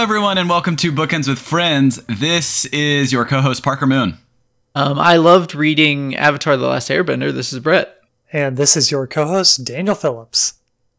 everyone, and welcome to Bookends with Friends. This is your co-host Parker Moon. Um, I loved reading Avatar: The Last Airbender. This is Brett. And this is your co host, Daniel Phillips.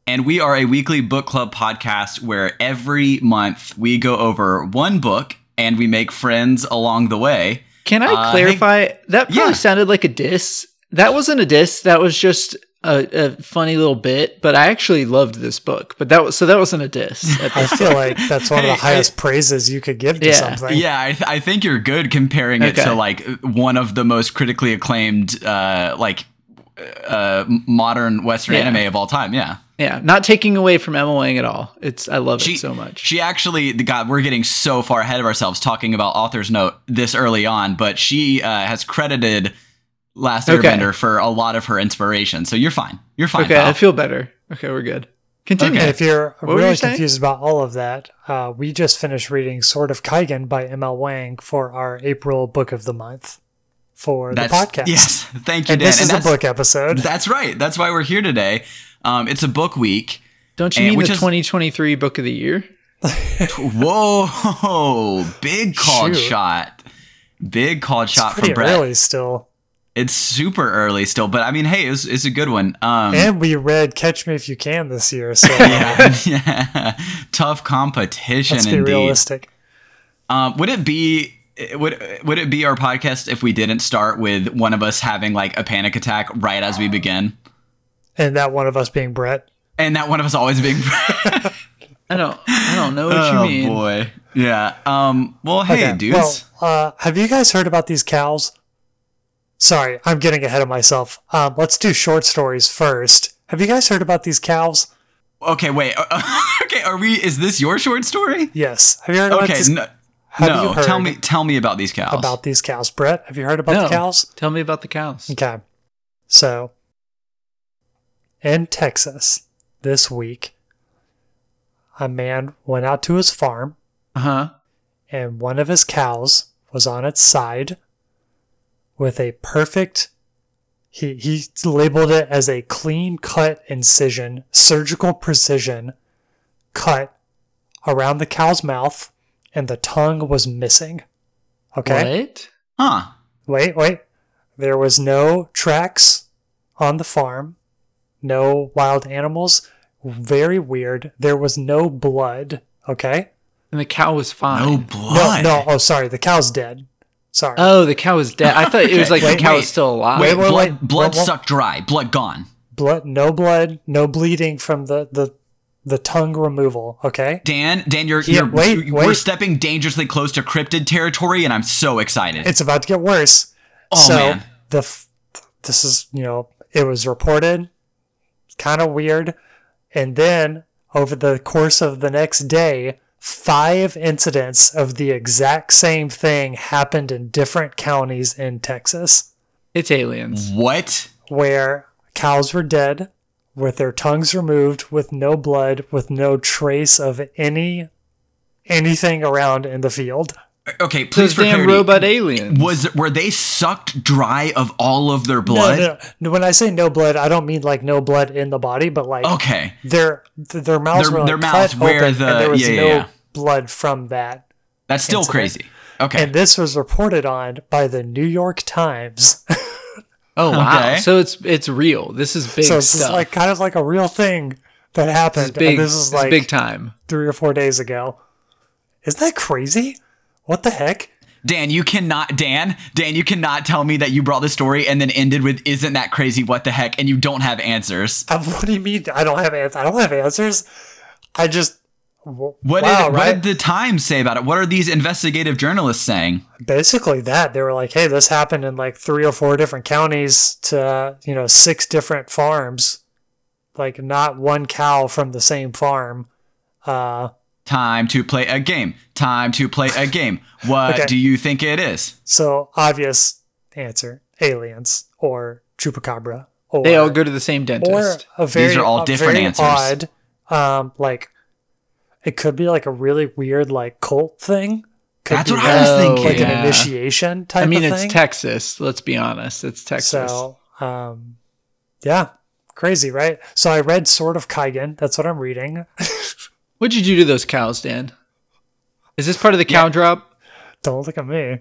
And we are a weekly book club podcast where every month we go over one book and we make friends along the way. Can I Uh, clarify? that probably yeah. sounded like a diss. That wasn't a diss. That was just a, a funny little bit. But I actually loved this book. But that was so that wasn't a diss. I feel like that's one of the highest praises you could give to Yeah. something. Yeah, I, th- I think you're good comparing it to like one of the most critically acclaimed, uh, like uh, modern Western Yeah. anime of all time. Yeah. yeah, not taking away from ML Wang at all. It's I love She it so much. She actually, God, we're getting so far ahead of ourselves talking about author's note this early on, but she uh, has credited Last Okay. Airbender for a lot of her inspiration. So you're fine. You're fine. okay, pal. I feel better. Okay, we're good. Continue. And if you're were really you confused about all of that, uh, we just finished reading Sword of Kaigen by ML Wang for our April book of the month for That's, the podcast. Yes. Thank you, And Dan. this is a book episode. That's right. That's why we're here today. Um, it's a book week. Don't you and mean the is- 2023 book of the year? Whoa, big called Shoot. shot. Big called It's shot pretty from Brett. early still. It's super early still, but I mean, hey, it's, it's a good one. Um, And we read Catch Me If You Can this year, so yeah, yeah. tough competition let's be indeed. realistic. Um, would it be would would it be our podcast if we didn't start with one of us having like a panic attack right as we begin, And that one of us being Brett. and that one of us always being? I don't. I don't know what oh you mean. Oh boy, yeah. Um. Well, hey, Okay, dudes. Well, uh, have you guys heard about these cows? Sorry, I'm getting ahead of myself. Um, let's do short stories first. Have you guys heard about these cows? okay, wait. okay, are we? Is this your short story? Yes. Have you heard about Okay, these, no, have no. you heard tell me, tell me about these cows. about these cows? Brett, have you heard about No. the cows? Tell me about the cows. Okay. So, in Texas this week, a man went out to his farm Uh huh. and one of his cows was on its side with a perfect he he labeled it as a clean cut incision surgical precision cut around the cow's mouth and the tongue was missing. Okay? What? huh? wait wait. There was no tracks on the farm no wild animals. Very weird. There was no blood okay? And the cow was fine. No no blood. no oh sorry. The cow's dead sorry Oh, the cow is dead. I thought it was like Wait, the cow wait. was still alive. Wait, wait, blood, wait. blood Wait, wait. sucked dry. Blood gone. blood no blood no bleeding from the the the tongue removal okay Dan, Dan, you're, Yeah, you're wait, we're wait. stepping dangerously close to cryptid territory, and I'm so excited. it's about to get worse Oh, so man. the f- this is you know it was reported kind of weird and then over the course of the next day five incidents of the exact same thing happened in different counties in texas It's aliens. what? where cows were dead with their tongues removed with no blood with no trace of any anything around in the field Okay, please Those for damn clarity. robot aliens. Was were they sucked dry of all of their blood? no, no when i say no blood i don't mean like no blood in the body but like Okay, their their mouths Their- were like their cut where open the- and there was yeah, no yeah, yeah. blood from that that's still Incident. crazy. Okay, and this was reported on by the new york times Oh wow! Okay. So it's it's real. This is big so it's stuff. like kind of like a real thing that happened this is big. and this this is is like big time. three or four days ago isn't that crazy what the heck Dan, you cannot. Dan, Dan, you cannot tell me that you brought this story and then ended with "Isn't that crazy? What the heck?" and you don't have answers. Uh, what do you mean? I don't have answers. I don't have answers. I just What wow, did what did the Times say about it? What are these investigative journalists saying? Basically, that they were like, "Hey, this happened in like three or four different counties to you know six different farms, like not one cow from the same farm." Uh, Time to play a game. Time to play a game. What Okay. do you think it is? so obvious answer: aliens or chupacabra. Or, They all go to the same or dentist. a very are all a different very answers. Odd, um, like it could be like a really weird like cult thing. Could That's be what I was Oh, thinking. like yeah. an initiation type I mean, of it's thing. Texas. Let's be honest. It's Texas. So, um, yeah, crazy, right? So I read Sword of Kaigen. That's what I'm reading. What'd you do to those cows, Dan? Is this part of the cow Yeah. drop? Don't look at me.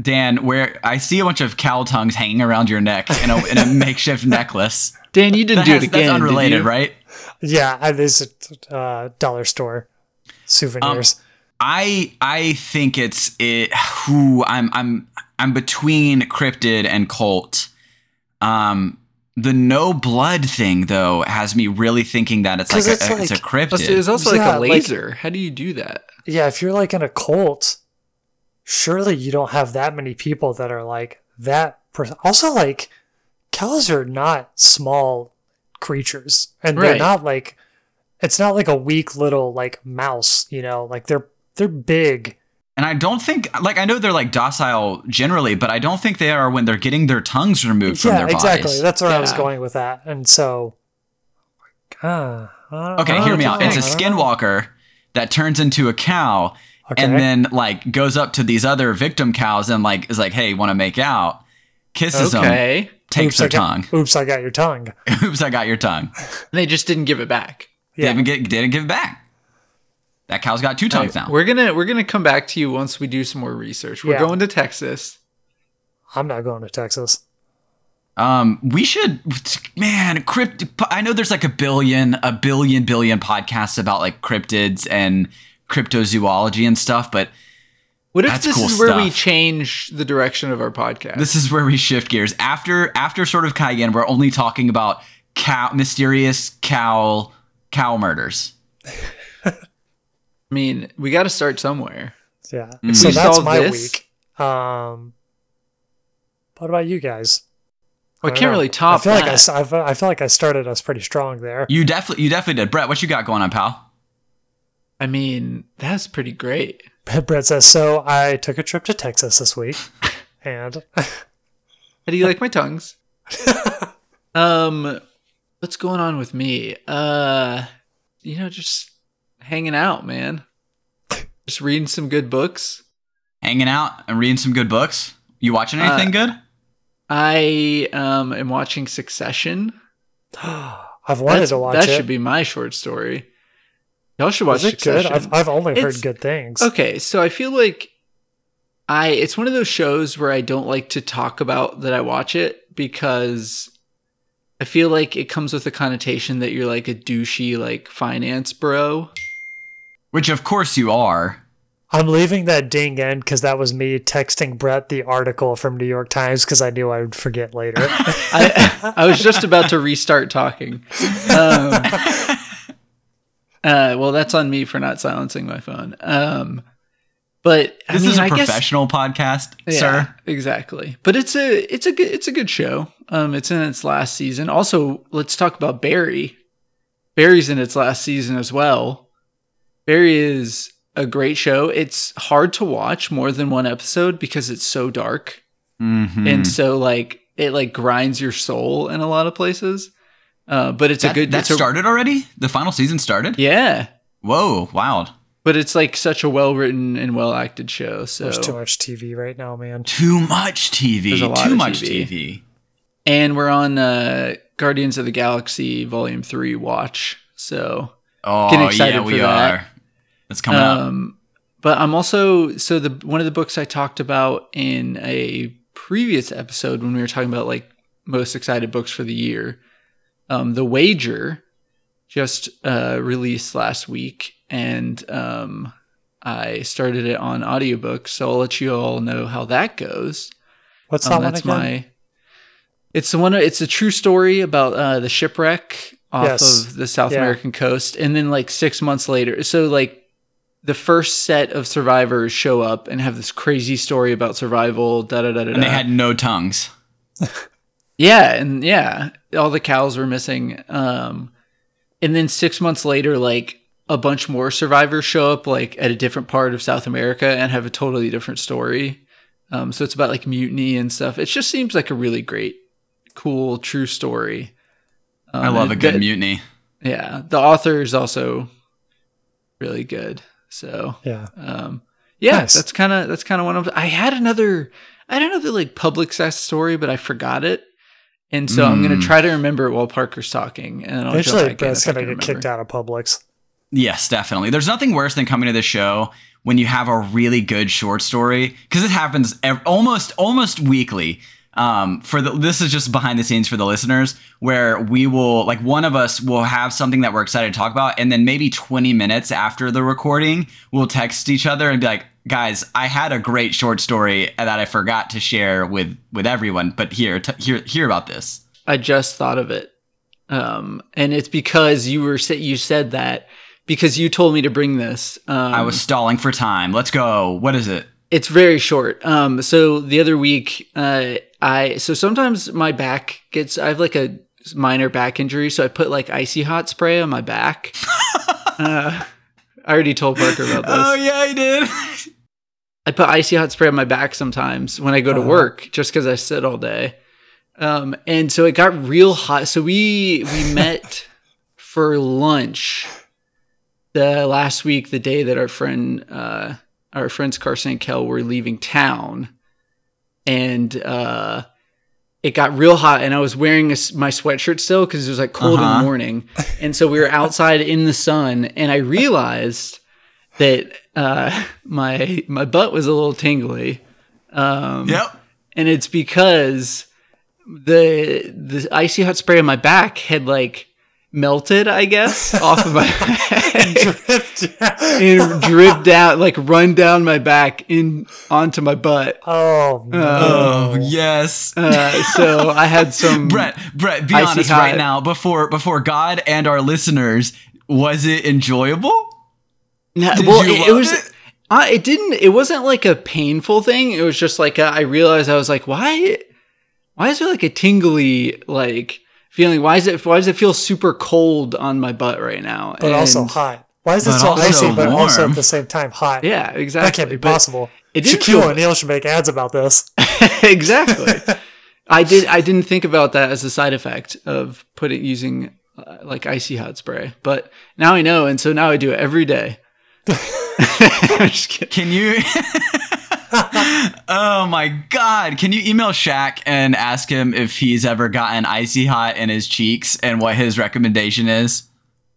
Dan, where I see a bunch of cow tongues hanging around your neck in a, in a makeshift necklace. Dan, you didn't That do has- it again. That's unrelated, right? Yeah, I- there's a uh, dollar store souvenirs. I I think it's it. Who I'm I'm I'm between cryptid and cult. Um, the no blood thing though has me really thinking that it's like, a, it's a- it's a cryptid. It's also Yeah, like a like- laser. How do you do that? yeah, if you're like in a cult, surely you don't have that many people that are like that. Per- also, like cows are not small creatures, and they're not like it's not like a weak little like mouse. You know, like they're they're big. And I don't think, like, I know they're like docile generally, but I don't think they are when they're getting their tongues removed from yeah, their bodies. exactly. That's where I was going with that, and so. Uh, I okay, hear me out. It's a skinwalker that turns into a cow Okay. and then like goes up to these other victim cows and like is like, "Hey, want to make out?" Kisses them, Okay. takes Oops, their got- tongue. Oops, I got your tongue. Oops, I got your tongue. They just didn't give it back. Yeah. Didn't get, didn't give it back. That cow's got two tongues now. We're gonna we're gonna come back to you once we do some more research. We're Yeah. going to Texas. I'm not going to Texas. Um, we should, man, crypt. I know there's like a billion, a billion, billion podcasts about like cryptids and cryptozoology and stuff, but What if That's this cool is where we change the direction of our podcast? this is where we shift gears. After, after Sword of Kaigen, we're only talking about cow, mysterious cow, cow murders. I mean, we got to start somewhere. Yeah. Mm. So We that's my this. week. Um, what about you guys? Well, I don't can't know. really top I feel like I, that. s- I feel- I feel like I started us pretty strong there. You definitely, you definitely did. Brett, what you got going on, pal? I mean, that's pretty great. Brett says, "So I took a trip to Texas this week, and How do you like my tongues? um, what's going on with me? Uh, you know, just hanging out, man. Just reading some good books. Hanging out and reading some good books. You watching anything Uh, good? I um am watching Succession. I've wanted That's- to watch that it. should be my short story. Y'all should watch Is it good? Succession. I've, I've only heard good things. Okay, so I feel like I it's one of those shows where I don't like to talk about that I watch it because I feel like it comes with a connotation that you're like a douchey like finance bro. Which of course you are. I'm leaving that ding in because that was me texting Brett the article from New York Times because I knew I would forget later. I I was just about to restart talking. Um, uh, well, that's on me for not silencing my phone. Um, but I This mean, is a I guess- professional podcast, Yeah, sir. Exactly. But it's a it's a good it's a good show. Um it's in its last season. Also, let's talk about Barry. Barry's in its last season as well. Barry is a great show. It's hard to watch more than one episode because it's so dark Mhm. and so like it like grinds your soul in a lot of places. Uh, but it's that, a good that it's a- started already. The final season started. yeah. Whoa, wild! But it's like such a well written and well acted show. So There's too much TV right now, man. Too much TV. A lot Too of much TV. TV. and we're on uh, Guardians of the Galaxy Volume Three watch. So Oh, Getting excited yeah, for we that. are. It's coming up. Um, but I'm also so the one of the books I talked about in a previous episode when we were talking about like most excited books for the year. Um, the Wager just uh, released last week, and um, I started it on audiobook. So I'll let you all know how that goes. What's Um, that one again? my. It's the one. It's a true story about uh, the shipwreck off Yes. of the South Yeah. American coast, and then like six months later, so like the first set of survivors show up and have this crazy story about survival. Da da da da. and they had no tongues. Yeah, and yeah, all the cows were missing. Um, and then six months later, like a bunch more survivors show up, like at a different part of South America, and have a totally different story. Um, so it's about like mutiny and stuff. It just seems like a really great, cool, true story. Um, I love a good mutiny. Yeah, the author is also really good. So Yeah. um, yeah, Nice. that's kind of that's kind of one of. I had another, I had another like public access story, but I forgot it, and so I'm gonna Mm. try to remember it while Parker's talking, and I'll Eventually, jump back in Brett's if I gonna get remember. kicked out of Publix. Yes, definitely. There's nothing worse than coming to the show when you have a really good short story because it happens ev- almost almost weekly. Um, for the this is just behind the scenes for the listeners where we will like one of us will have something that we're excited to talk about and then maybe 20 minutes after the recording we'll text each other and be like guys I had a great short story that I forgot to share with with everyone but here t- hear hear about this I just thought of it, um, and it's because you were you said that because you told me to bring this. Um, I was stalling for time let's go what is it It's very short. Um, so the other week, uh, I so sometimes my back gets I have like a minor back injury, so I put like icy hot spray on my back. uh, I already told Parker about this. oh yeah I did I put icy hot spray on my back sometimes when I go to Uh-huh. work, just because I sit all day. Um, and so it got real hot. So we we met for lunch the last week, the day that our friend uh, our friends Carson and Kel were leaving town, and uh, it got real hot. And I was wearing a my sweatshirt still because it was like cold in Uh-huh. the morning. And so we were outside in the sun, and I realized that uh, my my butt was a little tingly. Um, yep and it's because the the icy hot spray on my back had like melted, I guess, off of my head Drift. and dripped down, like run down my back in onto my butt. oh no. oh yes Uh, so I had some. Brett, Brett, be honest hot. right now before before God and our listeners. Was it enjoyable? No, Did well, you it, it was. it? I it didn't. It wasn't like a painful thing. It was just like a, I realized I was like, why, why is there like a tingly like feeling? Why is it? Why does it feel super cold on my butt right now? but also hot. Why is it so icy, but also at the same time hot? Yeah, exactly. that can't be But possible. It didn't Shaquille feel- O'Neal should make ads about this. exactly. I did. I didn't think about that as a side effect of putting using uh, like icy hot spray, but now I know, and so now I do it every day. I'm just kidding. Can you? Oh my God! Can you email Shaq and ask him if he's ever gotten icy hot in his cheeks and what his recommendation is?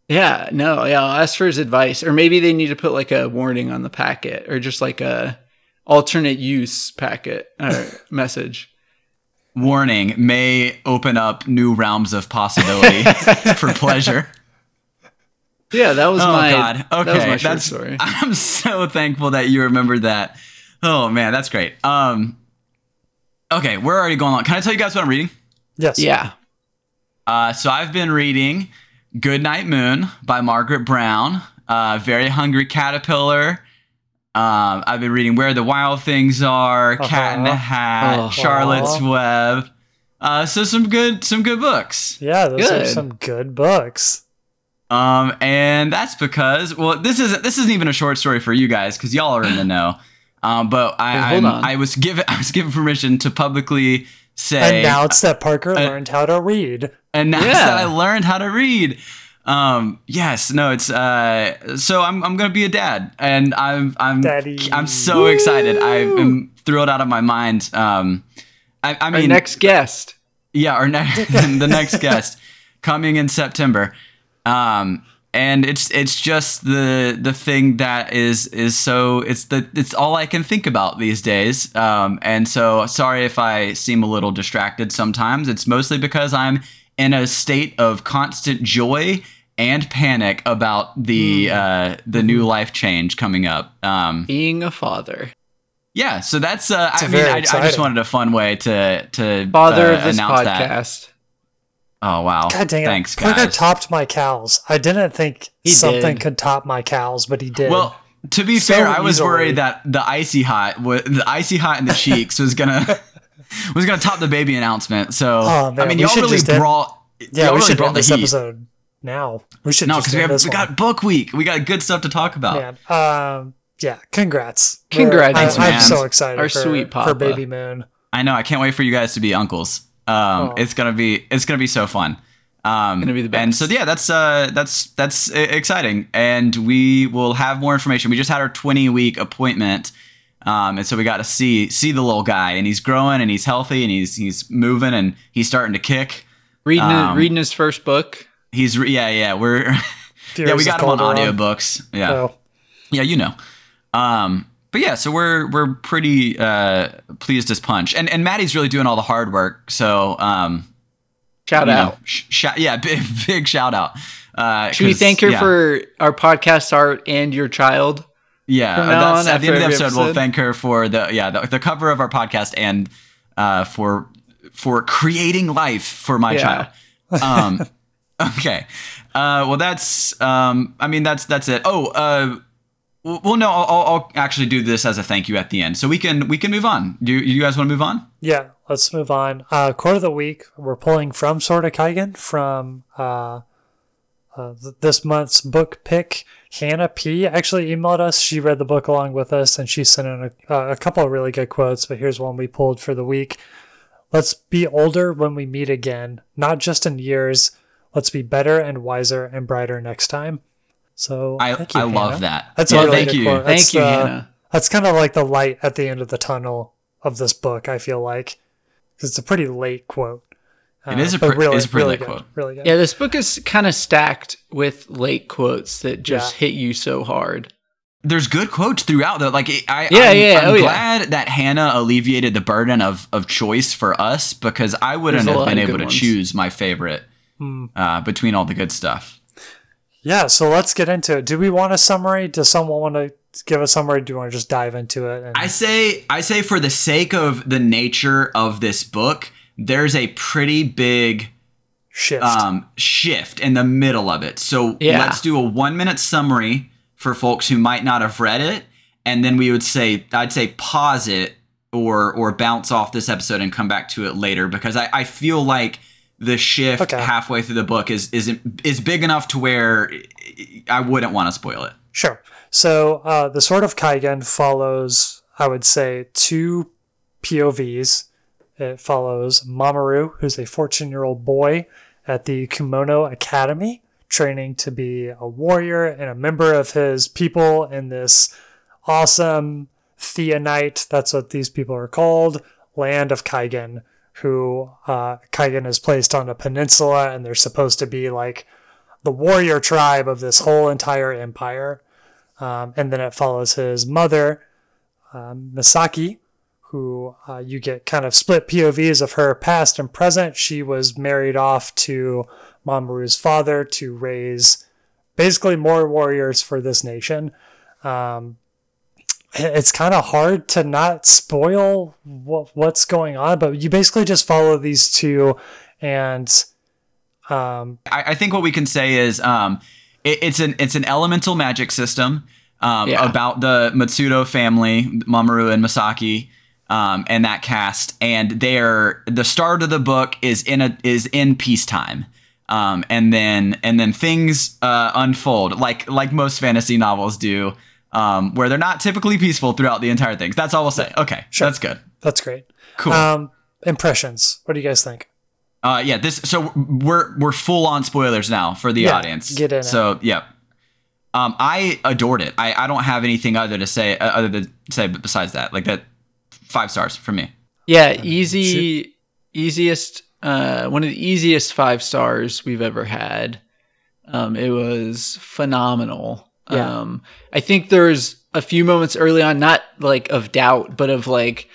Yeah, no, yeah. I'll ask for his advice, or maybe they need to put like a warning on the packet, or just like a alternate use packet or message. Warning: may open up new realms of possibility for pleasure. Yeah, that was Oh my. God! Okay, that was my short that's. story. I'm so thankful that you remembered that. Oh man, that's great. Um. Okay, we're already going on. Can I tell you guys what I'm reading? Yes. Yeah, Uh, so I've been reading Good Night Moon by Margaret Brown. Uh, Very Hungry Caterpillar. Um, I've been reading Where the Wild Things Are, Cat in the Uh-huh. Hat, Oh. Charlotte's Web. Uh, so some good, some good books. Yeah, those are some good books. Um, and that's because, well, this isn't this isn't even a short story for you guys because y'all are in the know. Um, but I, Wait, I'm- I was given I was given permission to publicly say Announce that Parker uh, learned how to read. announce Yeah. that I learned how to read. Um, yes, no, it's uh, so I'm I'm gonna be a dad, and I'm I'm Daddy. I'm so excited. I'm thrilled out of my mind. Um, I, I our mean, next guest. yeah, our next the next guest coming in September. Um, and it's it's just the the thing that is is so it's the it's all I can think about these days. Um, and so sorry if I seem a little distracted sometimes. It's mostly because I'm in a state of constant joy and panic about the uh, the new life change coming up. Um, Being a father. yeah, so that's uh, I mean I, I just wanted a fun way to to Father uh, announce that. Podcast. Oh wow! God dang it. Thanks, Parker guys. topped my cows. I didn't think He something did. could top my cows, but he did. Well, to be So fair, I was worried that the icy hot, wa- the icy hot in the cheeks was gonna was gonna top the baby announcement. So Oh, man, I mean, we y'all really just end- brought. yeah, y'all we really should brought end the this heat. episode now. We should No, because we have we got book week. We got good stuff to talk about. Man, um, yeah, congrats. Congrats, We're- I, I'm so excited Our for, sweet for papa. Baby Moon. I know. I can't wait for you guys to be uncles. Um, Oh. it's gonna be it's gonna be so fun. Um, Gonna be the And best. so yeah, that's uh that's that's exciting, and we will have more information. We just had our 20 week appointment. Um, and so we got to see see the little guy, and he's growing, and he's healthy, and he's he's moving, and he's starting to kick. Reading Um, reading his first book. He's re- yeah yeah we're yeah we got him on audiobooks yeah So, yeah you know Um, but yeah, so we're we're pretty uh, pleased as punch, and and Maddie's really doing all the hard work. So um, Shout you know, out. sh- sh- yeah, big big shout out. Uh, Should we thank her yeah. for our podcast art and your child? Yeah, from uh, now that's, on at the end of the after episode, we'll thank her for the yeah the, the cover of our podcast and uh, for for creating life for my Yeah. child. Um, okay, uh, well that's um, I mean that's that's it. Oh, uh, well no, I'll, I'll actually do this as a thank you at the end, so we can we can move on. Do you, you guys want to move on? Yeah, let's move on. Uh, quote of the week. We're pulling from of Kaigen from uh, uh, th- this month's book pick. Hannah P actually emailed us. She read the book along with us, and she sent in a, uh, a couple of really good quotes. But here's one we pulled for the week. Let's be older when we meet again, not just in years. Let's be better and wiser and brighter next time. So I thank you, I love that. That's yeah, really thank you. quote. Thank That's, you, uh, Hannah. That's kind of like the light at the end of the tunnel of this book. I feel like 'Cause it's a pretty late quote. Uh, It is a but pre- it is a pretty really late good, quote. Really good. Yeah, this book is kind of stacked with late quotes that just Yeah. hit you so hard. There's good quotes throughout though. Like I, Yeah, I'm, yeah, I'm oh, yeah. glad that Hannah alleviated the burden of of choice for us because I wouldn't There's have been able to ones. choose my favorite Hmm. uh, between all the good stuff. Yeah, so let's get into it. Do we want a summary? Does someone want to give a summary? Do you want to just dive into it? And, I say I say for the sake of the nature of this book, there's a pretty big shift. um, shift in the middle of it. So Yeah. let's do a one minute summary for folks who might not have read it, and then we would say I'd say pause it or or bounce off this episode and come back to it later because I, I feel like the shift Okay. halfway through the book is is is big enough to where I wouldn't want to spoil it. Sure. So uh, the Sword of Kaigen follows, I would say, two POVs. It follows Mamoru, who's a 14 year old boy at the Kumono Academy, training to be a warrior and a member of his people in this awesome Theonite, that's what these people are called, land of Kaigen, who uh, Kaigen is placed on a peninsula and they're supposed to be like the warrior tribe of this whole entire empire. Um, and then it follows his mother, um, Misaki, who uh, you get kind of split POVs of her past and present. She was married off to Mamoru's father to raise basically more warriors for this nation. Um, it's kind of hard to not spoil what, what's going on, but you basically just follow these two and um, I, I think what we can say is um, it, it's an it's an elemental magic system um, Yeah. about the Matsuda family, Mamoru and Misaki, um, and that cast. And they're the start of the book is in a is in peacetime. Um, and then and then things uh, unfold like like most fantasy novels do, um, where they're not typically peaceful throughout the entire thing. That's all we'll say. Okay, that's good. that's great. Cool. Um, impressions. What do you guys think? Uh, yeah, this so we're we're full on spoilers now for the Yeah, audience. get in it. So yeah, um, I adored it. I, I don't have anything other to say uh, other than say besides that. Like that, five stars for me. Yeah, easy, easiest, uh, one of the easiest five stars we've ever had. Um, it was phenomenal. Yeah. Um, I think there's a few moments early on, not like of doubt, but of like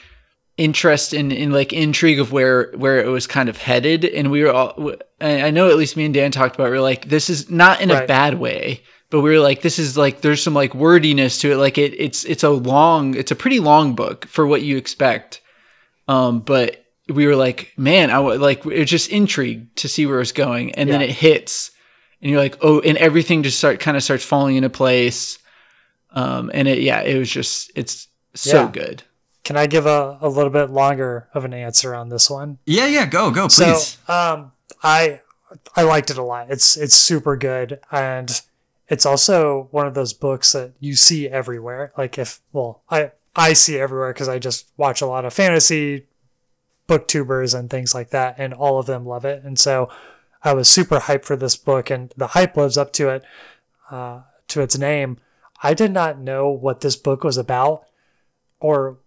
interest in, in like intrigue of where where it was kind of headed. And we were all, I know at least me and Dan talked about. it, We are like, this is not in a bad way, but we were like, this is like, there's some like wordiness to it. Like it, it's it's a long, it's a pretty long book for what you expect. Um, but we were like, man, I wa- like it was just intrigued to see where it's going, and then it hits, and you're like, oh, and everything just start kind of starts falling into place. Um, and it, yeah, it was just, it's so Yeah. good. Can I give a, a little bit longer of an answer on this one? Yeah, yeah, go go please. So, um, I I liked it a lot. It's it's super good, and it's also one of those books that you see everywhere. Like if well, I I see everywhere because I just watch a lot of fantasy booktubers and things like that, and all of them love it. And so I was super hyped for this book, and the hype lives up to it, uh, to its name. I did not know what this book was about, or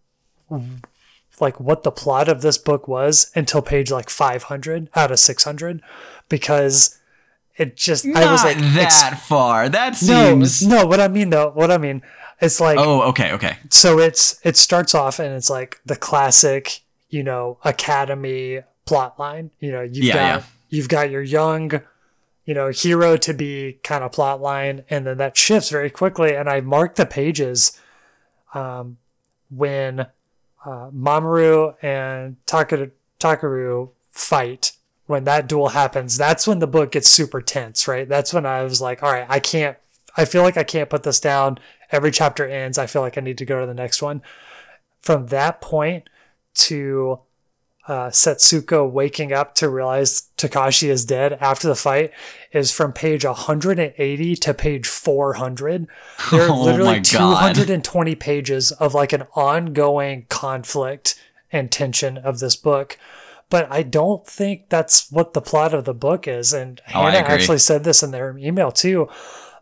like what the plot of this book was until page like 500 out of 600 because it just Not I was like that ex- far. That no seems no what I mean though what I mean It's like Oh, okay, okay. so it's it starts off and it's like the classic, you know, academy plot line. You know, you've Yeah, got yeah. You've got your young, you know, hero to be kind of plot line, and then that shifts very quickly. And I marked the pages um, when uh, Mamoru and Takeru, Takeru fight. When that duel happens, that's when the book gets super tense, right? That's when I was like, all right, I can't, I feel like I can't put this down. Every chapter ends. I feel like I need to go to the next one. From that point to uh, Setsuko waking up to realize Takashi is dead after the fight is from page 180 to page 400. There are Oh literally my God. 220 pages of like an ongoing conflict and tension of this book. But I don't think that's what the plot of the book is. And Oh, Hannah actually said this in their email too.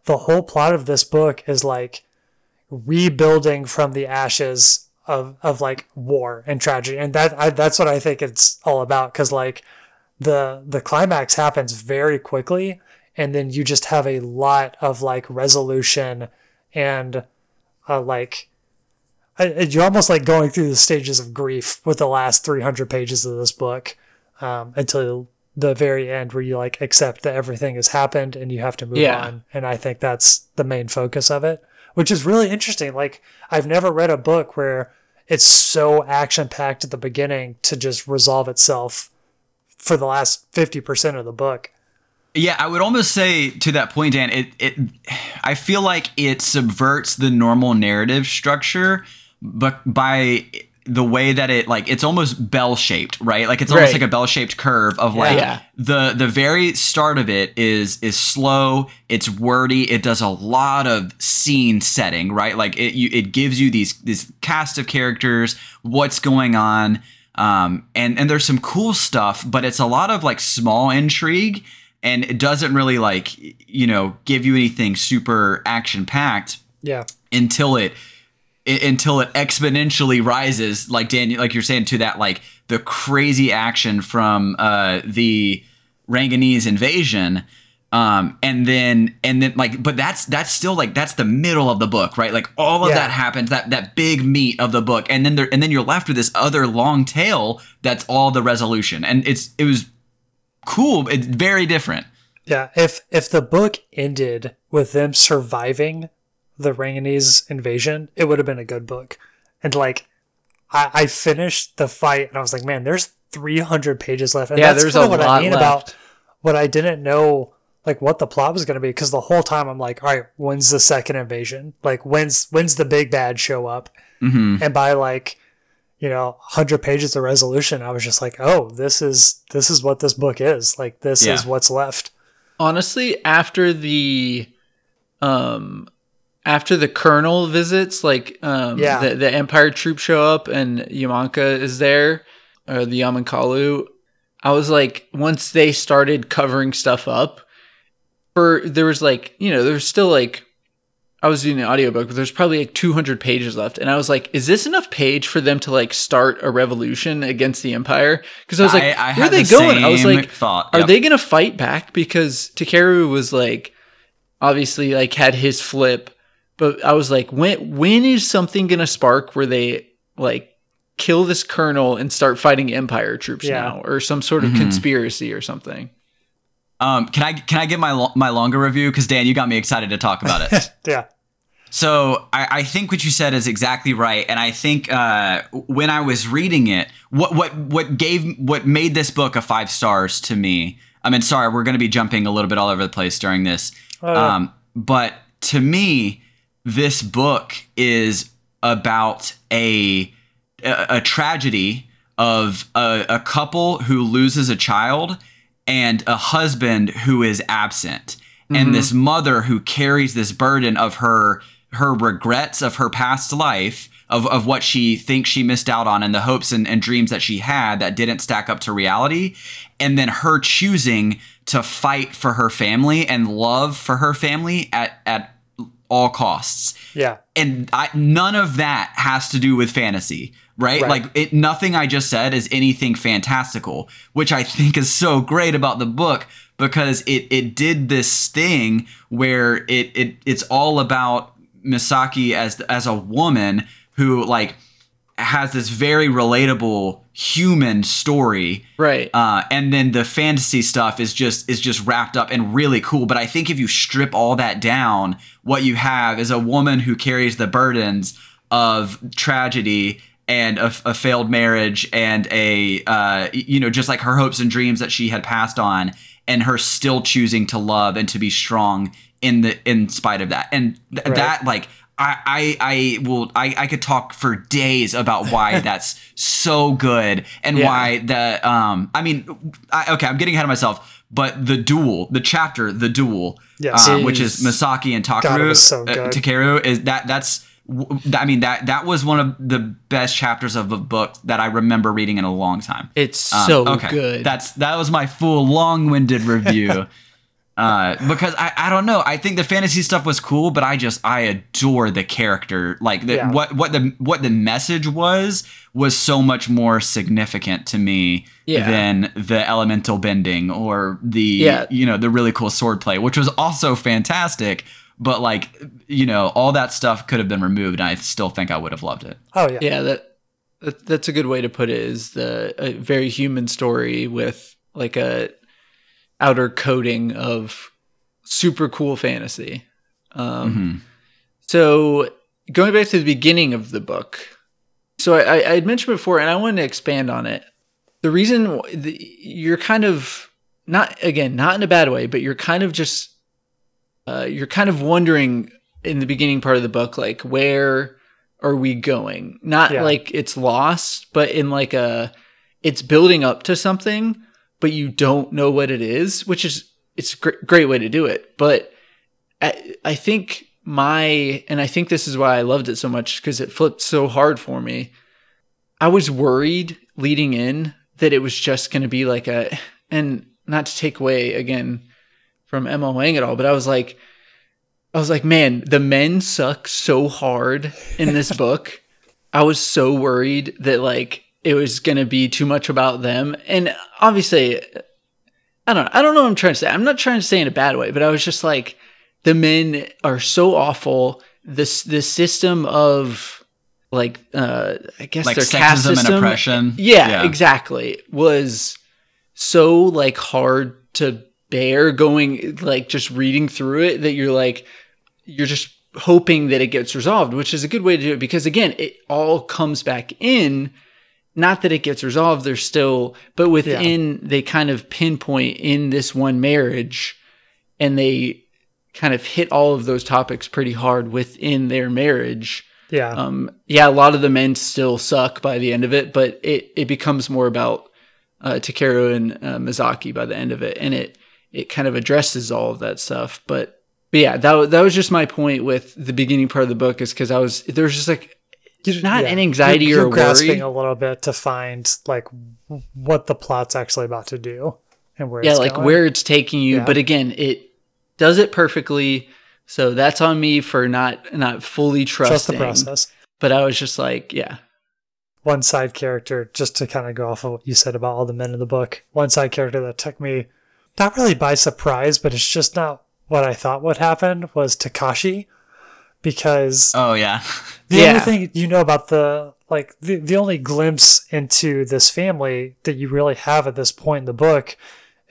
The whole plot of this book is like rebuilding from the ashes of of like war and tragedy. And that I, that's what i think it's all about because like the the climax happens very quickly and then you just have a lot of like resolution and uh, like you're almost like going through the stages of grief with the last 300 pages of this book um, until the very end where you like accept that everything has happened and you have to move Yeah. on. And i think that's the main focus of it which is really interesting like i've never read a book where it's so action packed at the beginning to just resolve itself for the last 50% of the book Yeah, I would almost say to that point, Dan. It, it, I feel like it subverts the normal narrative structure, but by the way that it like it's almost bell shaped, right? Like it's almost Right. like a bell shaped curve of like Yeah. the the very start of it is is slow. It's wordy. It does a lot of scene setting, right? Like it you, it gives you these this cast of characters, what's going on. Um, and and there's some cool stuff, but it's a lot of like small intrigue, and it doesn't really like you know give you anything super action packed yeah until it, i until it exponentially rises, like Daniel, like you're saying, to that like the crazy action from uh, the Ranganese invasion. Um, and then and then like but that's that's still like that's the middle of the book right like all of Yeah. that happens that that big meat of the book and then there and then you're left with this other long tail that's all the resolution and it's it was cool it's very different Yeah, if if the book ended with them surviving the Ranganese invasion, it would have been a good book. And like, I, I finished the fight and I was like, man, there's 300 pages left. And Yeah, that's there's a what lot I mean left. about what I didn't know, like what the plot was going to be. Because the whole time I'm like, all right, when's the second invasion? Like, when's when's the big bad show up? hmm And by like, you know, 100 pages of resolution, I was just like, oh, this is this is what this book is. Like, this Yeah. is what's left. honestly after the um after the colonel visits like um Yeah. the, the empire troops show up and yamanka is there or the yamankalu i was like once they started covering stuff up for there was like you know there's still like i was doing the audiobook but there's probably like 200 pages left and i was like is this enough page for them to like start a revolution against the empire because i was like I, I where are they the going i was like thought are they gonna fight back? Because Takeru was like, obviously, like had his flip, but I was like, when when is something gonna spark where they like kill this colonel and start fighting Empire troops Yeah. now, or some sort of Mhm. conspiracy or something? Um can i can i get my my longer review because dan you got me excited to talk about it yeah. So I, I think what you said is exactly right, and I think uh, when I was reading it, what what what gave what made this book a five stars to me. I mean, sorry, we're going to be jumping a little bit all over the place during this, Oh, yeah. um, but to me, this book is about a a, a tragedy of a, a couple who loses a child and a husband who is absent. And this mm-hmm. mother who carries this burden of her her regrets of her past life of, of what she thinks she missed out on and the hopes and, and dreams that she had that didn't stack up to reality. And then her choosing to fight for her family and love for her family at at all costs. Yeah. and I, none of that has to do with fantasy right, Right. like it nothing i just said is anything fantastical which i think is so great about the book because it it did this thing where it, it it's all about Misaki as as a woman who like has this very relatable human story Right. uh, and then the fantasy stuff is just is just wrapped up and really cool but i think if you strip all that down what you have is a woman who carries the burdens of tragedy and a, a failed marriage and a uh, you know just like her hopes and dreams that she had passed on and her still choosing to love and to be strong in the in spite of that and th- Right. that like I, I I will I, I could talk for days about why that's so good and Yeah. why the um I mean I, okay I'm getting ahead of myself but the duel the chapter the duel Yes. um, which is Is- Misaki and Takeru God, it so uh, good. Takeru is that that's w- I mean that that was one of the best chapters of a book that I remember reading in a long time. it's Um, so okay. good. That's that was my full long-winded review. uh, because I, I don't know. I think the fantasy stuff was cool, but I just I adore the character. Like the, Yeah. what what the what the message was was so much more significant to me Yeah. than the elemental bending or the Yeah. you know the really cool swordplay, which was also fantastic. But like you know all that stuff could have been removed, and I still think I would have loved it. Oh yeah. yeah, that, that that's a good way to put it. Is the a very human story with like a outer coating of super cool fantasy. Um, Mhm. So going back to the beginning of the book, so I, I I had mentioned before, and I wanted to expand on it. The reason the, you're kind of not again not in a bad way, but you're kind of just uh, you're kind of wondering in the beginning part of the book, like where are we going? Not Yeah. like it's lost, but in like a it's building up to something, but you don't know what it is, which is it's a gr- great way to do it. But I, I think my and I think this is why I loved it so much because it flipped so hard for me. I was worried leading in that it was just going to be like a and not to take away again from ML Wang at all, but I was like I was like, man, the men suck so hard in this book. I was so worried that like it was going to be too much about them. And obviously I don't I don't know what I'm trying to say. I'm not trying to say in a bad way, but I was just like the men are so awful. This this system of like uh I guess Like their caste sexism and oppression. Yeah, Yeah. exactly. Was so like hard to bear going like just reading through it that you're like you're just hoping that it gets resolved, which is a good way to do it because again, it all comes back in. Not that it gets resolved, there's still, but within they kind of pinpoint in this one marriage and they kind of hit all of those topics pretty hard within their marriage. Yeah. Um, yeah, a lot of the men still suck by the end of it, but it, it becomes more about uh, Takeru and uh, Misaki by the end of it, and it it kind of addresses all of that stuff. But, but yeah, that that was just my point with the beginning part of the book is because I was there was just like You're- not an anxiety you're, or you're grasping worry. a little bit to find like what the plot's actually about to do and where yeah, it's like going. where it's taking you. Yeah. But again, it does it perfectly. So that's on me for not not fully trust the process. But I was just like, yeah, One side character, just to kind of go off of what you said about all the men in the book. One side character that took me not really by surprise, but it's just not what I thought would happen was Takashi, because Oh yeah. The Yeah. only thing you know about the like the, the only glimpse into this family that you really have at this point in the book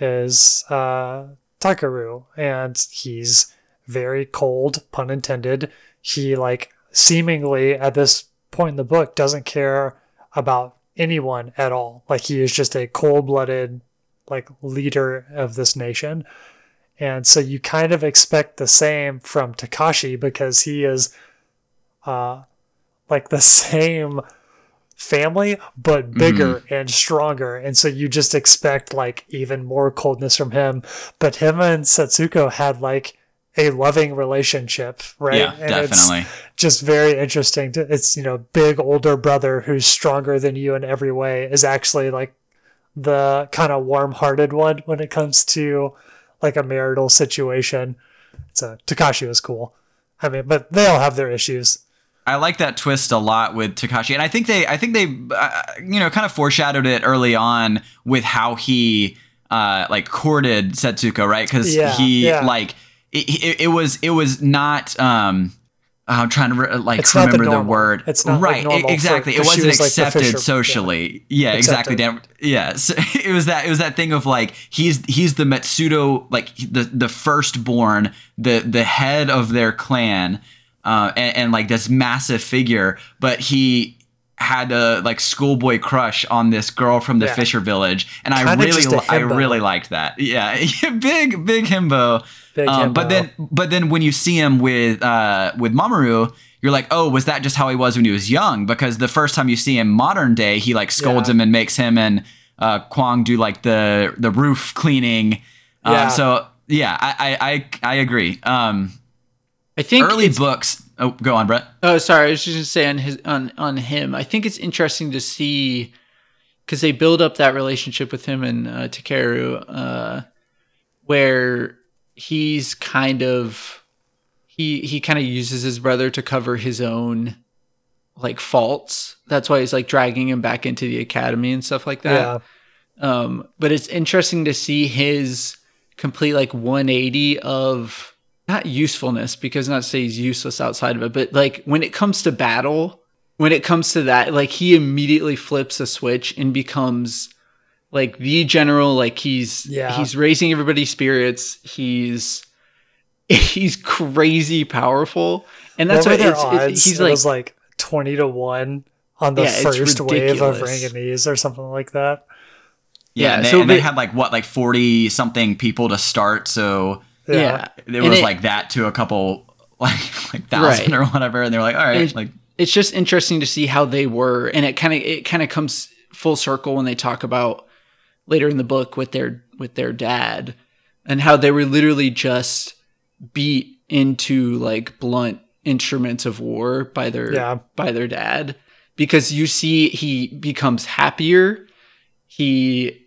is uh Takeru and he's very cold, pun intended. He like seemingly at this point in the book doesn't care about anyone at all. Like he is just a cold-blooded like leader of this nation. And so you kind of expect the same from Takashi because he is uh, like the same family but bigger and stronger and so you just expect like even more coldness from him but him and Setsuko had like a loving relationship right Yeah, definitely. it's just very interesting to, it's you know big older brother who's stronger than you in every way is actually like the kind of warm-hearted one when it comes to like a marital situation so Takashi was cool I mean but they all have their issues I like that twist a lot with Takashi, and I think they, I think they, uh, you know, kind of foreshadowed it early on with how he, uh, like courted Setsuko, right? Because Yeah, he, yeah. like, it, it, it was, it was not, um, I'm trying to re- like It's remember the, normal. word. It's not, like, right. e- normal for- exactly. it wasn't was, accepted Fisher- socially. Yeah, exactly. Accepted. Dan- Yeah. So it was that. It was that thing of like he's he's the Matsuda, like the the firstborn, the the head of their clan, uh, and, and like this massive figure, but he had a like schoolboy crush on this girl from the Yeah. Fisher village, and I Kinda really just a I really liked that. Yeah, big big himbo. Um, but then but then when you see him with uh with Mamoru, you're like, oh, was that just how he was when he was young? Because the first time you see him modern day, he like scolds Yeah. him and makes him and uh, Kwang do like the the roof cleaning. Um, Yeah. So yeah, I I I, I agree. Um, I think early books. Oh, go on, Brett. Oh, sorry. I was just gonna say on his on on him. I think it's interesting to see because they build up that relationship with him and uh, Takeru, uh, where he's kind of he he kind of uses his brother to cover his own like faults. That's why he's like dragging him back into the academy and stuff like that. yeah, Um, but it's interesting to see his complete like 180 of not usefulness because not to say he's useless outside of it, but like when it comes to battle, when it comes to that, like he immediately flips a switch and becomes like the general. Like he's Yeah. he's raising everybody's spirits. He's he's crazy powerful, and that's what why were their it's, it- odds? he's it like was like twenty to one on the Yeah, first wave of ridiculous. Ranganese or something like that. Yeah, Yeah, and they, so and they but- had like what like forty something people to start, so Yeah, yeah. it was it- like that to a couple like like thousand Right. or whatever, and they're like, all right, And- like it's just interesting to see how they were and it kind of it kind of comes full circle when they talk about later in the book with their with their dad and how they were literally just beat into like blunt instruments of war by their Yeah. by their dad. Because you see he becomes happier. He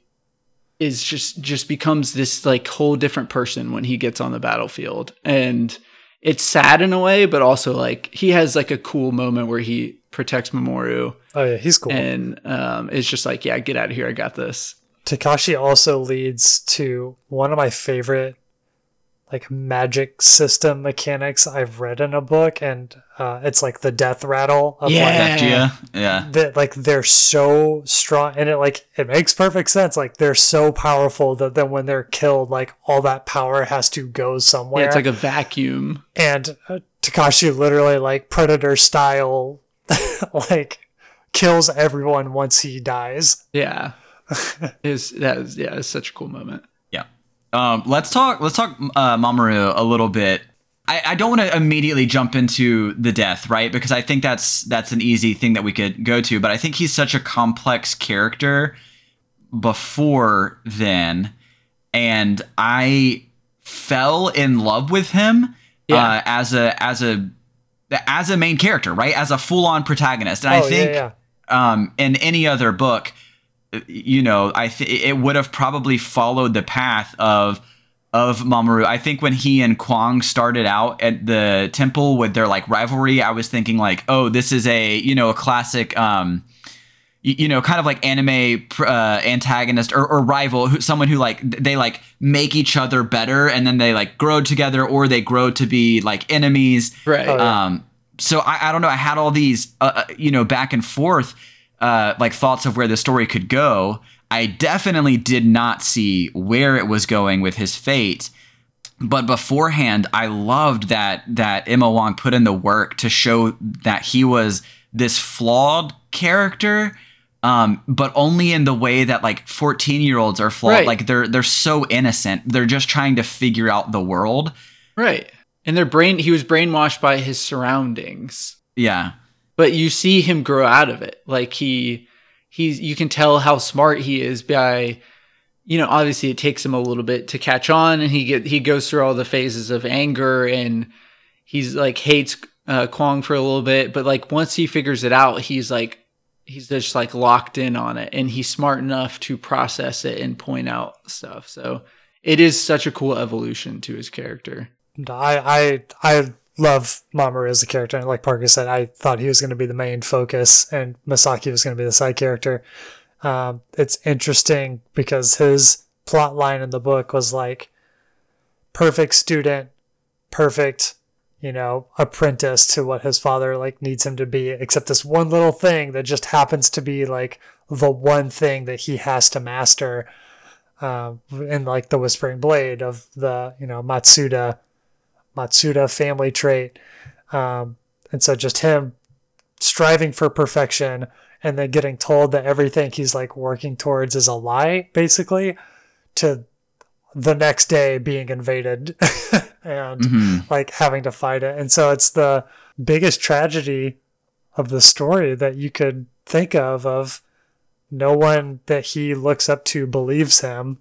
is just just becomes this like whole different person when he gets on the battlefield. And it's sad in a way but also like he has like a cool moment where he protects Mamoru. Oh yeah, he's cool. and um it's just like yeah get out of here I got this Takashi also leads to one of my favorite like magic system mechanics I've read in a book, and uh, it's like the death rattle of Yeah. like Jiya, yeah. that like they're so strong and it like it makes perfect sense like they're so powerful that then when they're killed like all that power has to go somewhere. Yeah it's like a vacuum. And uh, Takashi literally like predator style like kills everyone once he dies. Yeah is that is yeah it's such a cool moment Yeah. Um, let's talk. Let's talk uh, Mamoru a little bit. I, I don't want to immediately jump into the death, right? Because I think that's that's an easy thing that we could go to. But I think he's such a complex character before then, and I fell in love with him Yeah. uh, as a as a as a main character, right? As a full on protagonist. And oh I think yeah, yeah. um, in any other book, you know, I th- it would have probably followed the path of of Mamoru. I think when he and Kwang started out at the temple with their like rivalry, I was thinking like, oh, this is a you know a classic. Um, you know, kind of like anime uh, antagonist or, or rival, who, someone who like they like make each other better, and then they like grow together, or they grow to be like enemies. right Oh. Um, so I, I don't know. I had all these, uh, uh, you know, back and forth, uh, like thoughts of where the story could go. I definitely did not see where it was going with his fate. But beforehand, I loved that that ML Wang put in the work to show that he was this flawed character, um, but only in the way that like fourteen year olds are flawed. Right. Like they're they're so innocent. They're just trying to figure out the world. right and their brain he was brainwashed by his surroundings Yeah. But you see him grow out of it. Like he he's you can tell how smart he is by you know obviously it takes him a little bit to catch on and he get he goes through all the phases of anger and he's like hates uh, Kwang for a little bit but like once he figures it out he's like he's just like locked in on it and he's smart enough to process it and point out stuff. So it is such a cool evolution to his character. I I I love Mamoru as a character. And like Parker said, I thought he was going to be the main focus, and Misaki was going to be the side character. Um, it's interesting because his plot line in the book was like perfect student, perfect you know, apprentice to what his father like needs him to be, except this one little thing that just happens to be like the one thing that he has to master. Um, in like the Whispering Blade of the you know Matsuda, Matsuda family trait, um, and so just him striving for perfection and then getting told that everything he's like working towards is a lie, basically, to the next day being invaded and Mhm. like having to fight it. And so it's the biggest tragedy of the story that you could think of of no one that he looks up to believes him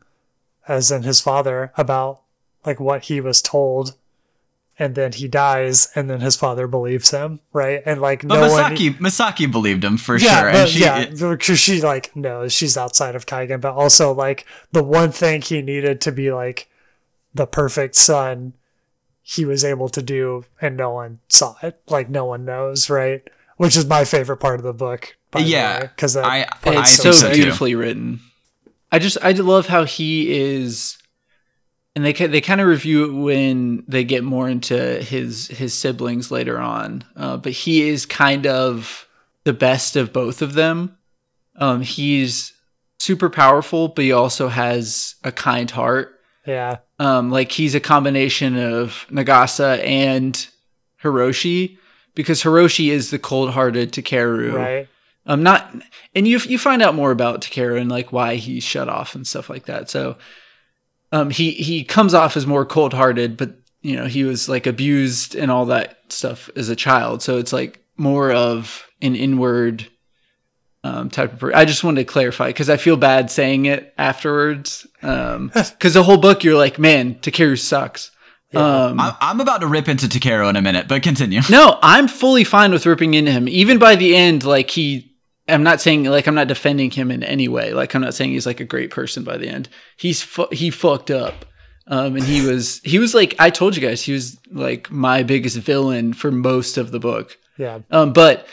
as in his father about like what he was told and then he dies and then his father believes him right and like But no one Misaki, Misaki believed him for yeah, sure, but, and she, yeah, because she like knows she's outside of Kaigen, but also like the one thing he needed to be like the perfect son, he was able to do, and no one saw it. Like no one knows, right? Which is my favorite part of the book. Yeah, because I- I it's so so, beautifully written. I just I love how he is, and they they kind of review it when they get more into his his siblings later on. Uh, but he is kind of the best of both of them. Um, he's super powerful, but he also has a kind heart. yeah, Um, like he's a combination of Nagasa and Hiroshi, because Hiroshi is the cold-hearted Takeru right. um not and you you find out more about Takeru and like why he's shut off and stuff like that so um he he comes off as more cold-hearted but you know he was like abused and all that stuff as a child so it's like more of an inward um type of per- I just wanted to clarify because I feel bad saying it afterwards um because the whole book you're like man Takeru sucks um I, I'm about to rip into Takeru in a minute, but continue. no, I'm fully fine with ripping into him. Even by the end, like he, I'm not saying like I'm not defending him in any way. Like I'm not saying he's like a great person by the end. He's fu- he fucked up, um, and he was he was like I told you guys he was like my biggest villain for most of the book. Yeah, Um, but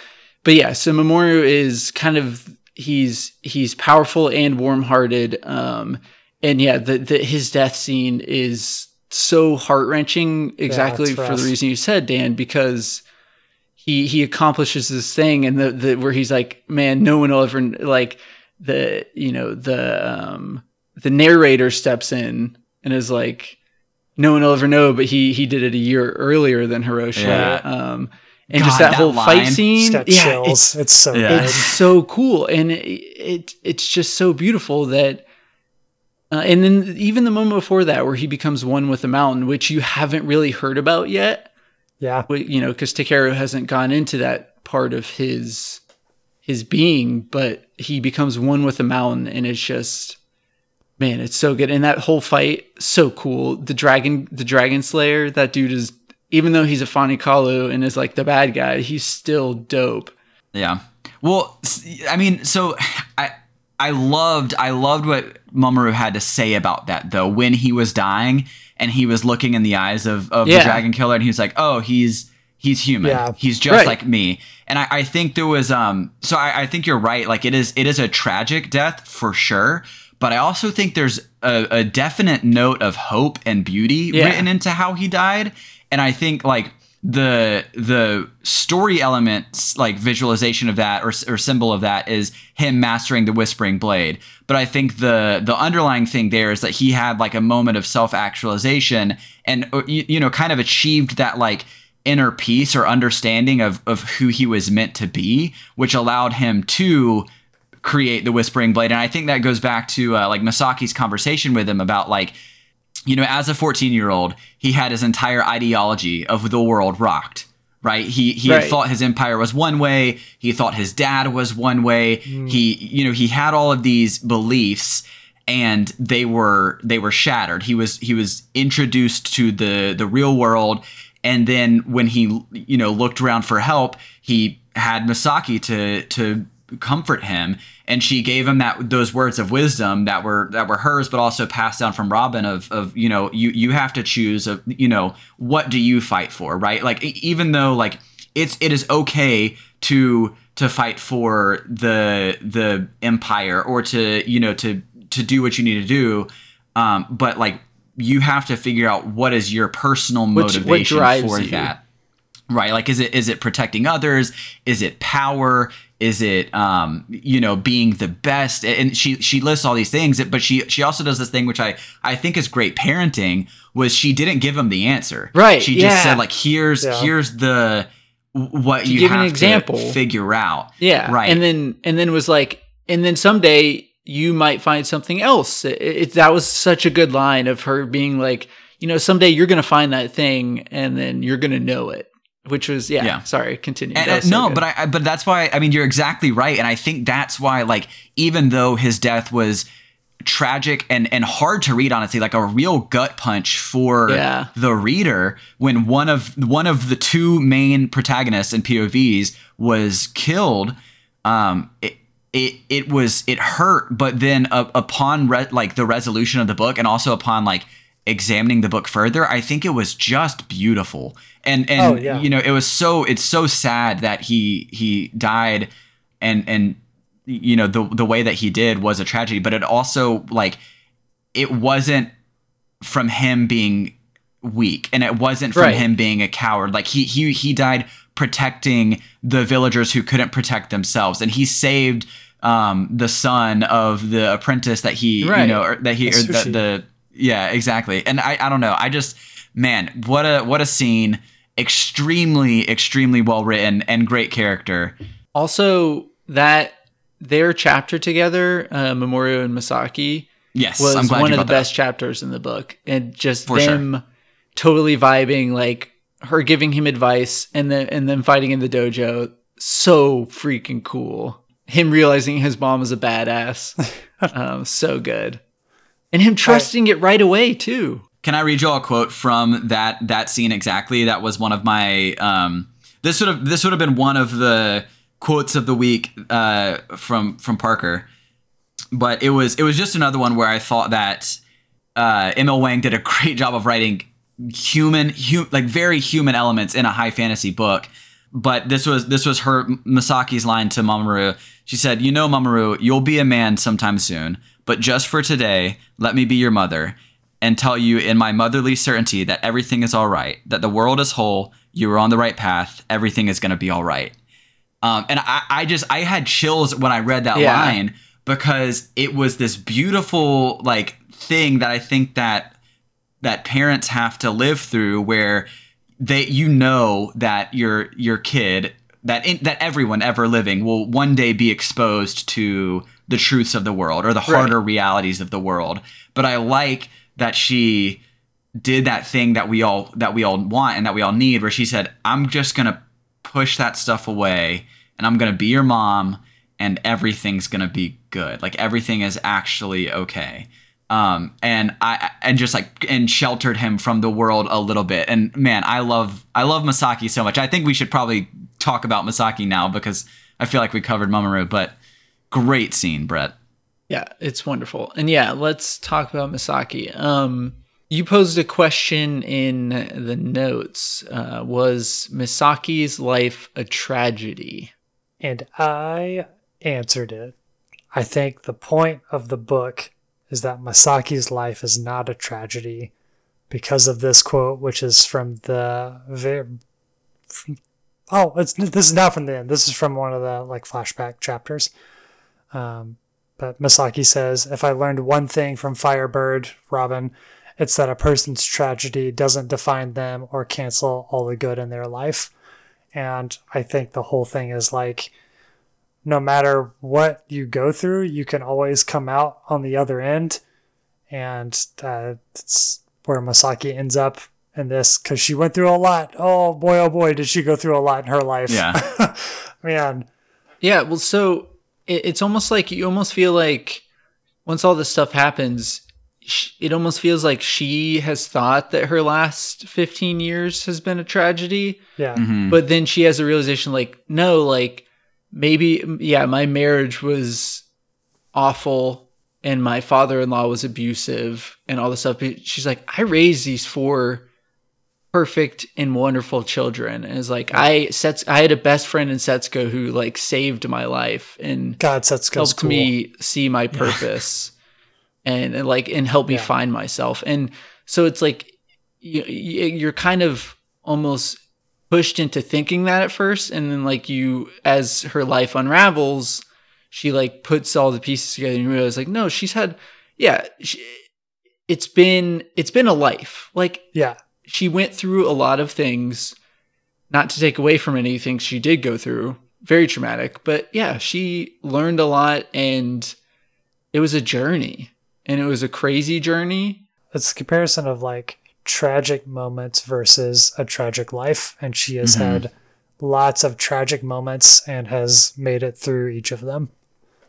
but yeah, so Mamoru is kind of he's he's powerful and warm-hearted. Um, and yeah, the, the his death scene is so heart-wrenching exactly it's for the reason you said, Dan, because he he accomplishes this thing and the, the where he's like, man, no one will ever like the you know the um the narrator steps in and is like no one will ever know, but he he did it a year earlier than Hiroshi. Yeah. Um, and God, just that, that whole fight scene, yeah, chills. it's It's, so Yeah. good. it's so cool, and it, it it's just so beautiful that. Uh, and then even the moment before that, where he becomes one with the mountain, which you haven't really heard about yet, Yeah, Wh- you know, because Takeru hasn't gone into that part of his his being, but he becomes one with the mountain, and it's just man, it's so good. And that whole fight, so cool. The dragon, the dragon slayer, that dude is even though he's a Fanikalu and is like the bad guy, he's still dope. Yeah. Well, I mean, so I I loved I loved what Mamoru had to say about that though when he was dying and he was looking in the eyes of, of Yeah. the dragon killer and he was like, "Oh, he's he's human. Yeah. He's just Right. like me." And I, I think there was um so I, I think you're right. Like it is it is a tragic death for sure. But I also think there's a, a definite note of hope and beauty Yeah. written into how he died. And I think like the the story elements like visualization of that or, or symbol of that is him mastering the whispering blade. But i think the the underlying thing there is that he had like a moment of self-actualization and uh, you, you know kind of achieved that like inner peace or understanding of of who he was meant to be which allowed him to create the whispering blade. And i think that goes back to uh, like misaki's conversation with him about like you know, as a 14 year old, he had his entire ideology of the world rocked. Right. He he Right. thought his empire was one way. He thought his dad was one way. Mm. He you know he had all of these beliefs, and they were they were shattered. He was he was introduced to the the real world, and then when he you know looked around for help, he had Misaki to to comfort him. And she gave him that those words of wisdom that were that were hers but also passed down from Robin of of you know you you have to choose of you know what do you fight for right? Like even though like it's it is okay to to fight for the the empire or to you know to to do what you need to do um but like you have to figure out what is your personal Which- what motivation for you. that. Right like is it is it protecting others? Is it power is it um you know being the best and she she lists all these things but she she also does this thing which i i think is great parenting was she didn't give him the answer Right, she just yeah. said like here's Yeah. here's the what you give an example. to figure out Yeah. Right. And then and then was like, and then someday you might find something else. It, it- that was such a good line of her being like, you know, someday you're gonna find that thing, and then you're gonna know it. Which was yeah. Yeah. Sorry, continue. And, uh, so no, good. but I, I but that's why I mean you're exactly right, and I think that's why like even though his death was tragic and and hard to read honestly like a real gut punch for Yeah. the reader when one of one of the two main protagonists and povs was killed um it it, it was it hurt but then uh, upon re- like the resolution of the book and also upon like examining the book further i think it was just beautiful and and Oh, yeah. you know it was so it's so sad that he he died and and you know the the way that he did was a tragedy but it also like it wasn't from him being weak and it wasn't from Right. him being a coward like he he he died protecting the villagers who couldn't protect themselves and he saved um the son of the apprentice that he you know or that he or the, the yeah exactly. And i i don't know. I just man what a what a scene. Extremely extremely well written and great character. Also that their chapter together, uh, Mamoru and Misaki, yes was i'm glad one of the that best chapters in the book. And just For sure. them totally vibing like her giving him advice and then and then fighting in the dojo. So freaking cool. Him realizing his mom is a badass. Um, so good and him trusting it right away too Can I read you all a quote from that that scene exactly? That was one of my um this would have this would have been one of the quotes of the week uh from from Parker. But it was it was just another one where I thought that uh ML Wang did a great job of writing human hu- like very human elements in a high fantasy book. But this was this was her Misaki's line to Mamoru. She said, "You know, Mamoru, you'll be a man sometime soon, but just for today, let me be your mother and tell you in my motherly certainty that everything is all right, that the world is whole, you are on the right path, everything is going to be all right." Um, and I, I just I had chills when I read that Yeah. line because it was this beautiful like thing that I think that that parents have to live through where they you know that your your kid that in, that everyone ever living will one day be exposed to the truths of the world or the harder realities of the world but i like that she did that thing that we all that we all want and that we all need where she said i'm just going to push that stuff away and i'm going to be your mom and everything's going to be good like everything is actually okay um, and I and just like and sheltered him from the world a little bit. And man, I love I love Misaki so much. I think we should probably talk about Misaki now because I feel like we covered Mamoru, but great scene, Brett. Yeah, it's wonderful. And yeah, let's talk about Misaki. Um, you posed a question in the notes. Uh, was Misaki's life a tragedy? And I answered it. I think the point of the book is that Misaki's life is not a tragedy because of this quote, which is from the very. From, oh, it's this is not from the end. This is from one of the like flashback chapters. Um, but Misaki says, "If I learned one thing from Firebird, Robin, it's that a person's tragedy doesn't define them or cancel all the good in their life." And I think the whole thing is like, no matter what you go through, you can always come out on the other end. And uh, that's where Misaki ends up in this because she went through a lot. Oh boy, oh boy, did she go through a lot in her life. Yeah. Man. Yeah, well, so it, it's almost like you almost feel like once all this stuff happens, it almost feels like she has thought that her last 15 years has been a tragedy. Yeah. Mhm. but then she has a realization like no like maybe yeah my marriage was awful and my father-in-law was abusive and all this stuff but she's like i raised these four perfect and wonderful children and it's like i sets i had a best friend in setsuko who like saved my life and God, Setsuko's helped cool. me see my purpose and, and like and help me Yeah. find myself and so it's like you- you're kind of almost pushed into thinking that at first and then like you as her life unravels she like puts all the pieces together and you realize like no she's had yeah she, it's been it's been a life like Yeah. She went through a lot of things not to take away from anything she did go through very traumatic but yeah she learned a lot and it was a journey and it was a crazy journey It's a comparison of like tragic moments versus a tragic life. And she has Mhm. had lots of tragic moments and has made it through each of them.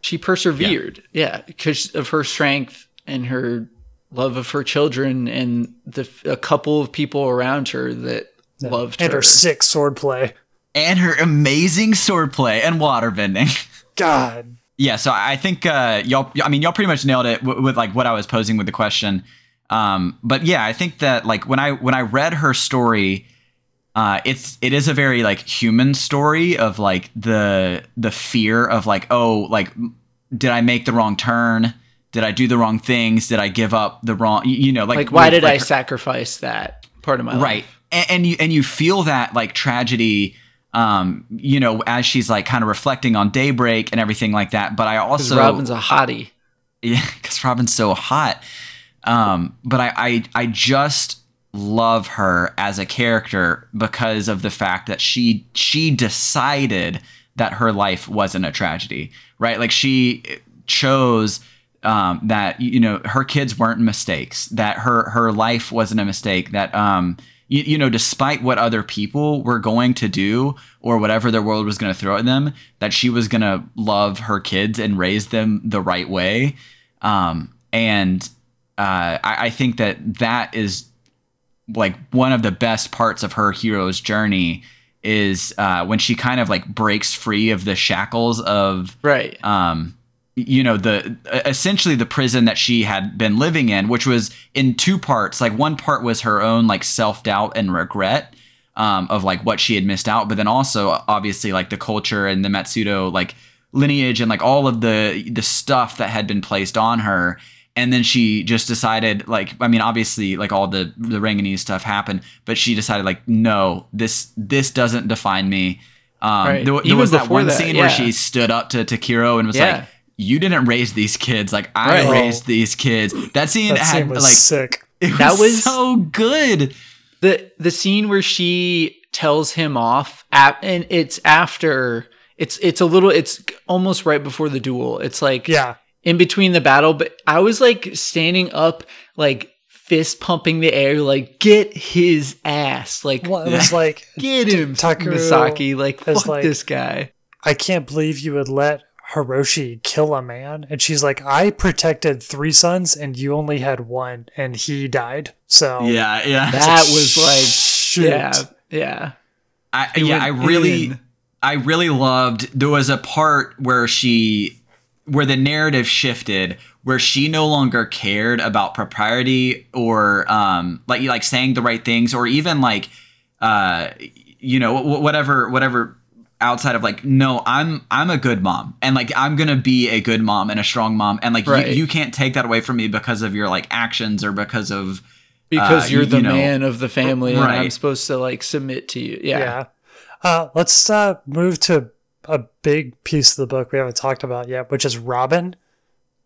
she persevered yeah because of her strength and her love of her children and the a couple of people around her that loved and her And her sick swordplay. and her amazing swordplay and waterbending. God. Yeah, so I think uh, y'all. I mean, y'all pretty much nailed it with, with like what I was posing with the question. Um, but yeah, I think that like when I when I read her story, uh, it's it is a very like human story of like the the fear of like oh like did I make the wrong turn? Did I do the wrong things? Did I give up the wrong? You, know, like like why did like, i sacrifice that part of my right life and, and you and you feel that like tragedy um you know as she's like kind of reflecting on daybreak and everything like that but i also robin's a hottie yeah because robin's so hot um but I, I i just love her as a character because of the fact that she she decided that her life wasn't a tragedy right like she chose um, that you know her kids weren't mistakes that her her life wasn't a mistake that um you, you know despite what other people were going to do or whatever the world was going to throw at them that she was going to love her kids and raise them the right way. Um and uh I, I think that that is like one of the best parts of her hero's journey is uh, when she kind of like breaks free of the shackles of right. um you know the essentially the prison that she had been living in which was in two parts like one part was her own like self-doubt and regret um, of like what she had missed out but then also obviously like the culture and the matsuda like lineage and like all of the the stuff that had been placed on her and then she just decided like i mean obviously like all the the ranganese stuff happened but she decided like no this this doesn't define me um Right. there, there was that one that, scene yeah. where she stood up to Takeru and was Yeah. like you didn't raise these kids like I Right. raised these kids. That scene That had was like sick. it was, That was- so good. the the scene where she tells him off at, and it's after it's it's a little it's almost right before the duel it's like Yeah. in between the battle but i was like standing up like fist pumping the air like get his ass like Well, it was like, get him Tucker misaki like fuck like- this guy I can't believe you would let Hiroshi kill a man. And she's like, I protected three sons and you only had one and he died. So Yeah, yeah. that was like Shoot. yeah yeah I, He yeah, I really, in. I really loved. There was a part where she, where the narrative shifted, where she no longer cared about propriety or um, like like saying the right things, or even like, uh, you know, whatever, whatever. Outside of like, no, I'm I'm a good mom, and like I'm gonna be a good mom and a strong mom, and like Right. you, you can't take that away from me because of your like actions or because of because Uh, you're you- the you know, man of the family and i'm supposed to like submit to you Yeah. yeah, Uh, let's uh, move to a big piece of the book we haven't talked about yet, which is Robin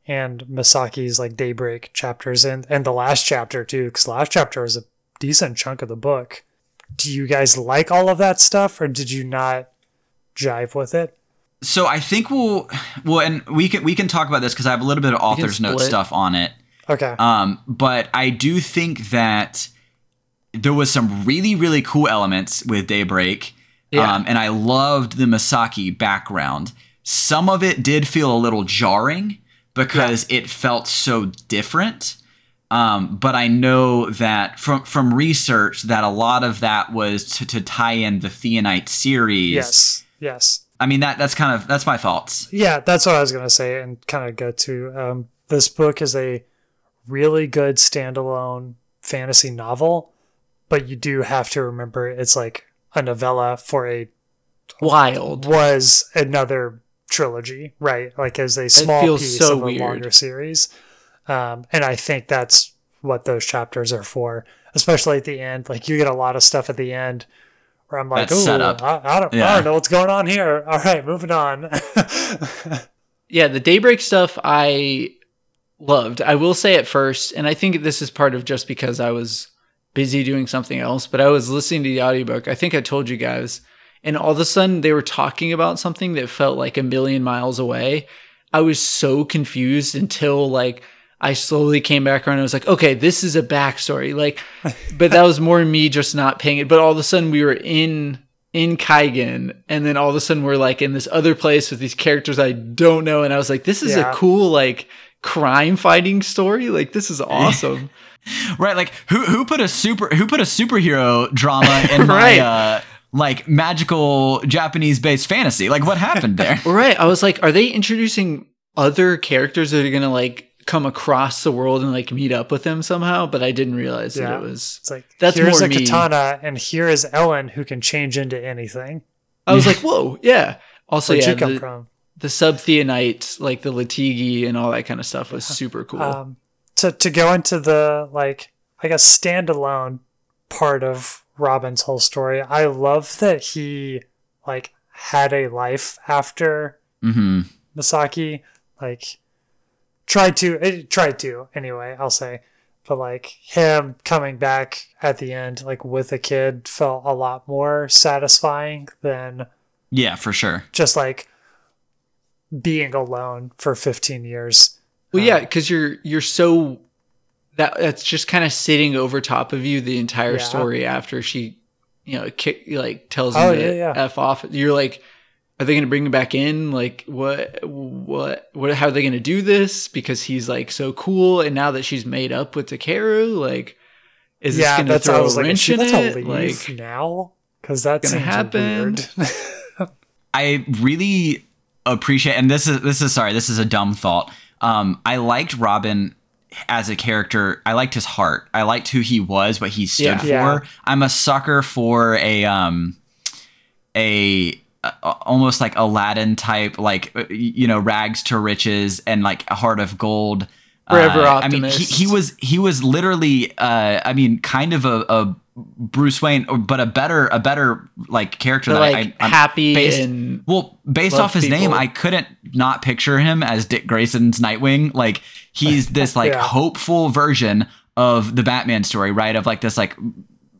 and Misaki's like Daybreak chapters and, and the last chapter too, because last chapter is a decent chunk of the book. Do you guys like all of that stuff or did you not jive with it? So I think we'll well, and we can we can talk about this because I have a little bit of author's note stuff on it. Okay. Um, but I do think that there was some really really cool elements with Daybreak. Yeah. Um, and I loved the Misaki background. Some of it did feel a little jarring because it felt so different. Um, but I know that from from research that a lot of that was to, to tie in the Theonite series. yes. Yes. I mean that that's kind of that's my thoughts. Yeah, that's what I was gonna say, and kind of go to. Um, this book is a really good standalone fantasy novel, but you do have to remember it's like a novella for a wild was another trilogy, right? Like as a small piece so of a weird. longer series, um, and I think that's what those chapters are for, especially at the end. Like you get a lot of stuff at the end where I'm like, That's oh. I, I don't, I don't know what's going on here. All right, moving on. Yeah, the Daybreak stuff I loved. I will say at first, and I think this is part of just because I was busy doing something else, but I was listening to the audiobook. I think I told you guys. And all of a sudden they were talking about something that felt like a million miles away. I was so confused until like I slowly came back around and I was like, okay, this is a backstory. Like, but that was more me just not paying it. But all of a sudden we were in in Kaigen, and then all of a sudden we're like in this other place with these characters I don't know, and I was like, this is Yeah. a cool like crime fighting story. Like this is awesome. Right, like who who put a super who put a superhero drama in my uh like magical Japanese based fantasy? Like what happened there? right. I was like, are they introducing other characters that are gonna like come across the world and like meet up with him somehow? But I didn't realize that it was. It's like That's here's more a me. katana, and here is Ellen who can change into anything. I was like, whoa, yeah. Also, Where'd yeah, you come the, from? the subtheonite, like the Latigi and all that kind of stuff was super cool. Um, to to go into the like, I guess standalone part of Robin's whole story. I love that he like had a life after hmm Misaki. Like tried to eh, tried to anyway. I'll say, but like him coming back at the end, like with a kid, felt a lot more satisfying than Yeah, for sure. just like being alone for 15 years. Well, yeah, because you're you're so that that's just kind of sitting over top of you the entire Yeah. story after she, you know, kick like tells Oh, to yeah, yeah. f off. You're like, are they going to bring him back in? Like, what, what, what? How are they going to do this? Because he's like so cool, and now that she's made up with Takeru, like, is this yeah, going to I throw was a like, is wrench she in it? Like, now? Because that's gonna happen. I really appreciate, and this is this is sorry, this is a dumb thought. Um, I liked Robin as a character. I liked his heart. I liked who he was, what he stood Yeah. for. Yeah. I'm a sucker for a um, a, a almost like Aladdin type, like uh, you know, rags to riches and like a heart of gold. Forever Uh, I mean, he, he was he was literally, uh, I mean, kind of a, a Bruce Wayne, but a better a better like character they're that like I, I'm happy based- and well, based off his name. I couldn't not picture him as Dick Grayson's Nightwing. Like he's this like Yeah. hopeful version of the Batman story, right? Of like this like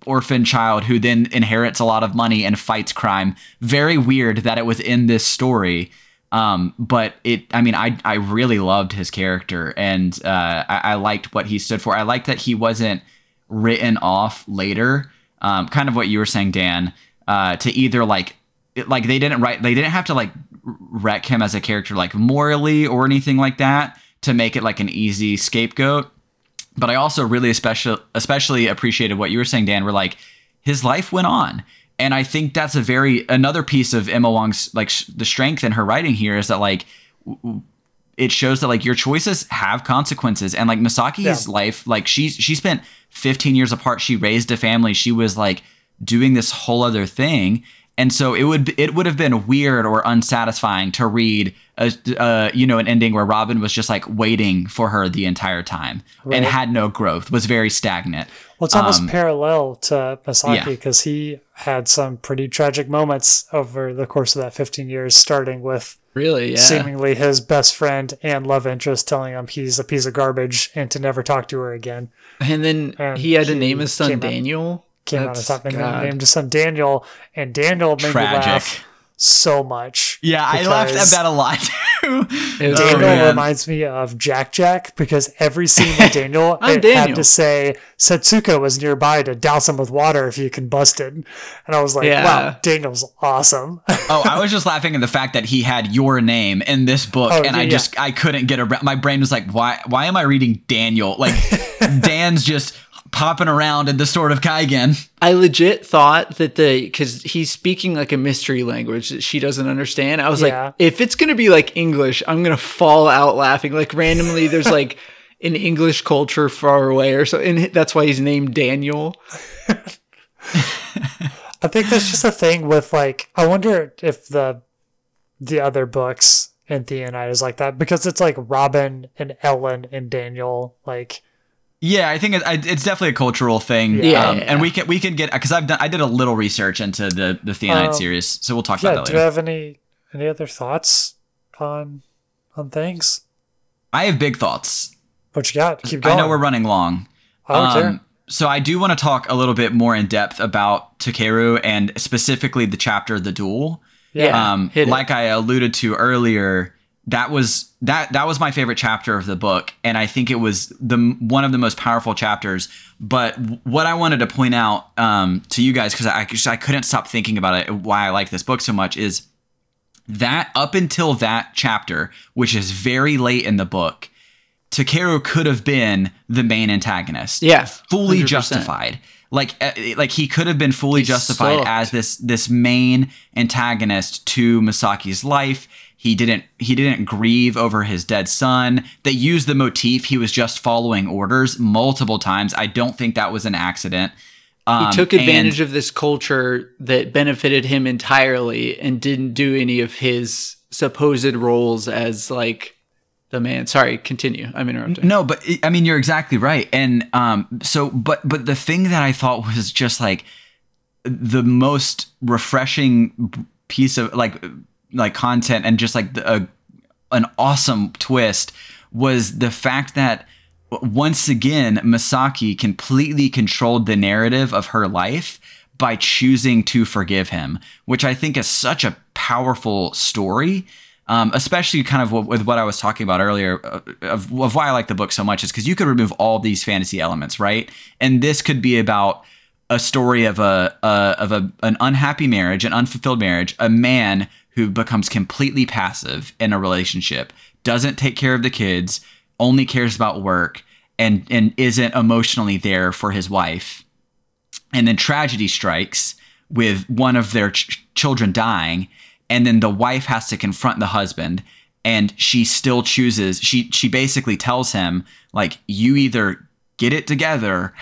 orphan child who then inherits a lot of money and fights crime. Very weird that it was in this story. Um, but it, I mean, I, I really loved his character and, uh, I, I liked what he stood for. I liked that he wasn't written off later. Um, kind of what you were saying, Dan, uh, to either like, like they didn't write, they didn't have to like wreck him as a character, like morally or anything like that to make it like an easy scapegoat but I also really especially especially appreciated what you were saying, Dan. Where like his life went on, and I think that's a very another piece of ML Wang's like sh- the strength in her writing here is that like w- w- it shows that like your choices have consequences, and like Misaki's Yeah. life, like she she spent 15 years apart. She raised a family. She was like doing this whole other thing. And so it would it would have been weird or unsatisfying to read a uh, you know an ending where Robin was just like waiting for her the entire time and had no growth, was very stagnant. Well, it's almost Um, parallel to Misaki yeah. because he had some pretty tragic moments over the course of that 15 years, starting with really, yeah. seemingly his best friend and love interest telling him he's a piece of garbage and to never talk to her again. And then And he had to he name his son Daniel. out- Daniel. Came out of something God. named his son Daniel, and Daniel made me laugh so much. Yeah, I laughed at that a lot too. It was Oh, Daniel reminds me of Jack Jack because every scene with Daniel, I'm it Daniel. had to say Setsuko was nearby to douse him with water if he combusted. And I was like, Yeah. wow, Daniel's awesome. oh, I was just laughing at the fact that he had your name in this book, Oh, and I yeah, just I couldn't get around. My brain was like, why why am I reading Daniel? Like Dan's just popping around in the sword of Kaigen. I legit thought that the because he's speaking like a mystery language that she doesn't understand. I was Yeah. like, if it's gonna be like English, I'm gonna fall out laughing. Like randomly, there's like an English culture far away or so, and that's why he's named Daniel. I think that's just a thing with like I wonder if the the other books in Theonite is like that because it's like Robin and Ellen and Daniel like Yeah, I think it, it's definitely a cultural thing. Yeah. um, and we can we can get because I've done I did a little research into the the Theonite Um, series, so we'll talk Yeah. about that Later. Do you have any any other thoughts on on things? I have big thoughts. What you got? Keep going. I know we're running long. I don't care. Um, so I do want to talk a little bit more in depth about Takeru and specifically the chapter "The Duel." Yeah. um, hit it. like I alluded to earlier, that was that that was my favorite chapter of the book, and I think it was the one of the most powerful chapters. But what I wanted to point out um, to you guys, because I I couldn't stop thinking about it, why I like this book so much, is that up until that chapter, which is very late in the book, Takeru could have been the main antagonist Yeah, fully 100%. justified. Like, uh, like he could have been fully justified sucked. as this this main antagonist to Misaki's life. He didn't he didn't grieve over his dead son. They used the motif he was just following orders multiple times. I don't think that was an accident. Um, he took and- advantage of this culture that benefited him entirely and didn't do any of his supposed roles as like the man. Sorry, continue. I'm interrupting. No, but I mean you're exactly right. And um so but but the thing that I thought was just like the most refreshing piece of like like content and just like the, a, an awesome twist was the fact that once again Misaki completely controlled the narrative of her life by choosing to forgive him, which I think is such a powerful story. Um, especially kind of with what I was talking about earlier uh, of, of why I like the book so much is because you could remove all these fantasy elements, right? And this could be about a story of a, a of a an unhappy marriage, an unfulfilled marriage, a man who becomes completely passive in a relationship, doesn't take care of the kids, only cares about work, and and isn't emotionally there for his wife. And then tragedy strikes with one of their ch- children dying, and then the wife has to confront the husband, and she still chooses. She she basically tells him like, you either get it together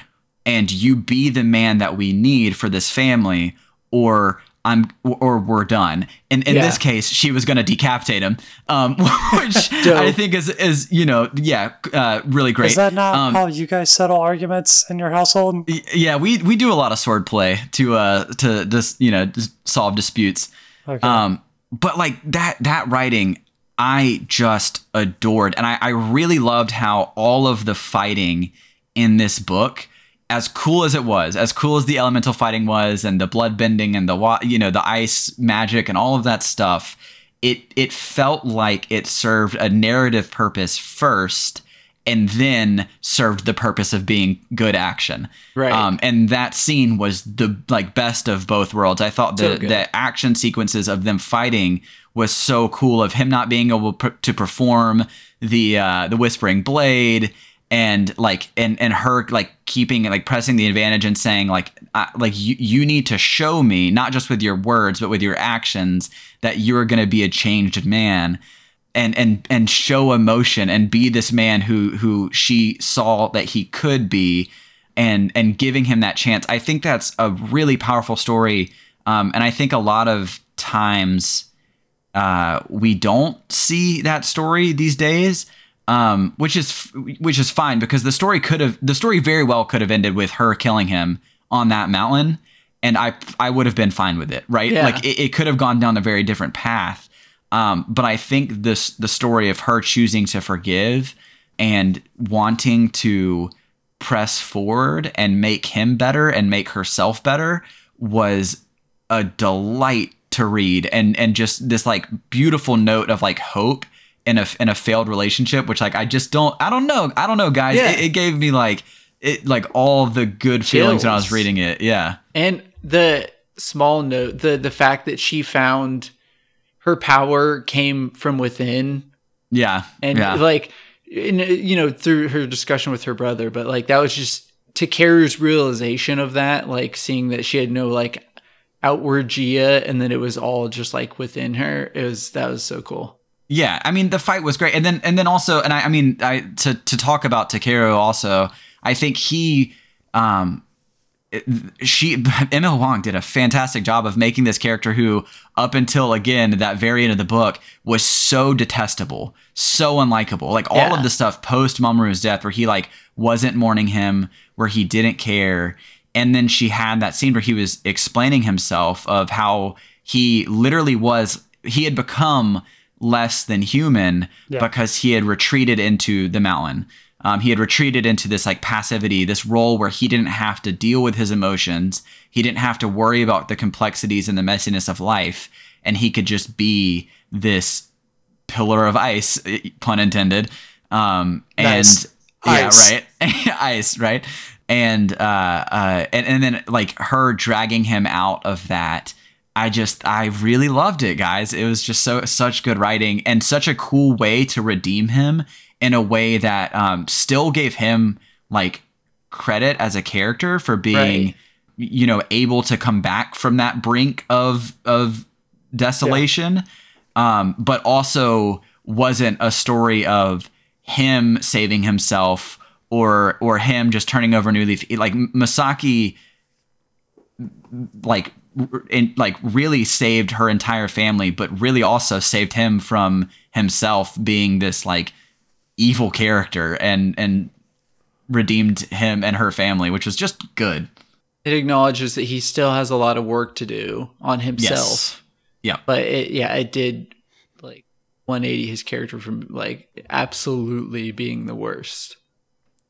and you be the man that we need for this family or I'm or we're done. And in Yeah. this case, she was going to decapitate him, um, which I think is is you know yeah uh, really great. Is that not Um, how you guys settle arguments in your household? yeah, we we do a lot of swordplay to uh to just you know just solve disputes. Okay. Um, but like that that writing, I just adored, and I, I really loved how all of the fighting in this book, as cool as it was, as cool as the elemental fighting was, and the blood bending and the wa- you know the ice magic and all of that stuff, it it felt like it served a narrative purpose first. And then served the purpose of being good action, Right. Um, and that scene was the like best of both worlds. I thought the good. the action sequences of them fighting was so cool of him not being able pr- to perform the uh the whispering blade and like and and her like keeping like pressing the advantage and saying like like you you need to show me not just with your words but with your actions that you're going to be a changed man and and and show emotion and be this man who who she saw that he could be and and giving him that chance. I think that's a really powerful story um, and i think a lot of times uh, we don't see that story these days um, which is which is fine because the story could have the story very well could have ended with her killing him on that mountain and i i would have been fine with it right Yeah. like it, it could have gone down a very different path um, but I think this the story of her choosing to forgive and wanting to press forward and make him better and make herself better was a delight to read and and just this like beautiful note of like hope in a in a failed relationship which like I just don't I don't know I don't know guys. Yeah. it, it gave me like it like all the good feelings when I was reading it. Yeah. And the small note, the the fact that she found her power came from within. Yeah. And yeah. like in, you know through her discussion with her brother but like that was just to Takeru's realization of that like seeing that she had no like outward Jiya and then it was all just like within her it was that was so cool Yeah, I mean the fight was great, and then and then also, and I, I mean, I to to talk about Takeru also, I think he, um, she ML Wang did a fantastic job of making this character who up until again that very end of the book was so detestable, so unlikable. Like all Yeah. of the stuff post Mamoru's death where he like wasn't mourning him, where he didn't care. And then she had that scene where he was explaining himself of how he literally was he had become less than human Yeah. because he had retreated into the mountain. Um, he had retreated into this like passivity, this role where he didn't have to deal with his emotions. He didn't have to worry about the complexities and the messiness of life, and he could just be this pillar of ice, pun intended. Um, and Nice. yeah, Ice. right, ice, right, and uh, uh, and and then like her dragging him out of that. I just I really loved it, guys. It was just so such good writing and such a cool way to redeem him in a way that um, still gave him like credit as a character for being Right. you know able to come back from that brink of of desolation um, but also wasn't a story of him saving himself or or him just turning over a new leaf like Misaki like in, like really saved her entire family but really also saved him from himself being this like evil character and and redeemed him and her family which was just good It acknowledges that he still has a lot of work to do on himself. yeah But it, yeah, it did like 180 his character from like absolutely being the worst.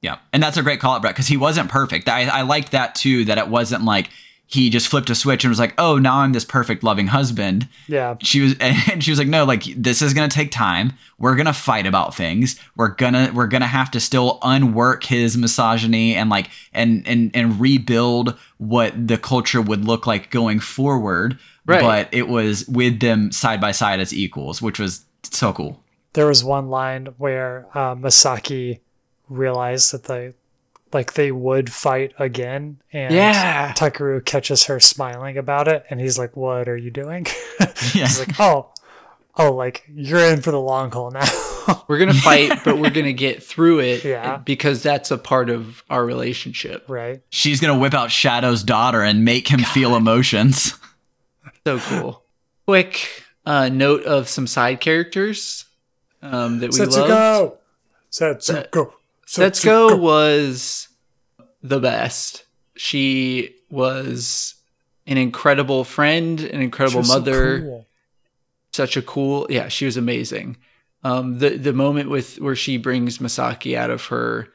Yeah, and that's a great call out, Brett, because he wasn't perfect. I, I liked that too. That it wasn't like he just flipped a switch and was like, "Oh, now I'm this perfect, loving husband." Yeah. She was, and she was like, "No, like this is gonna take time. We're gonna fight about things. We're gonna we're gonna have to still unwork his misogyny and like and and and rebuild what the culture would look like going forward." Right. But it was with them side by side as equals, which was so cool. There was one line where uh, Misaki realized that they like they would fight again and Yeah. Takeru catches her smiling about it and he's like, What are you doing? Yeah. He's like, Oh, oh, like you're in for the long haul now. We're going to fight, but we're going to get through it Yeah. because that's a part of our relationship. right. She's gonna whip out Shadow's daughter and make him feel emotions. So cool. Quick uh, note of some side characters um, that we loved. Setsuko. Setsuko. Setsuko was the best. She was an incredible friend, an incredible She's so mother, cool. such a cool. Yeah, she was amazing. Um, the the moment with where she brings Misaki out of her,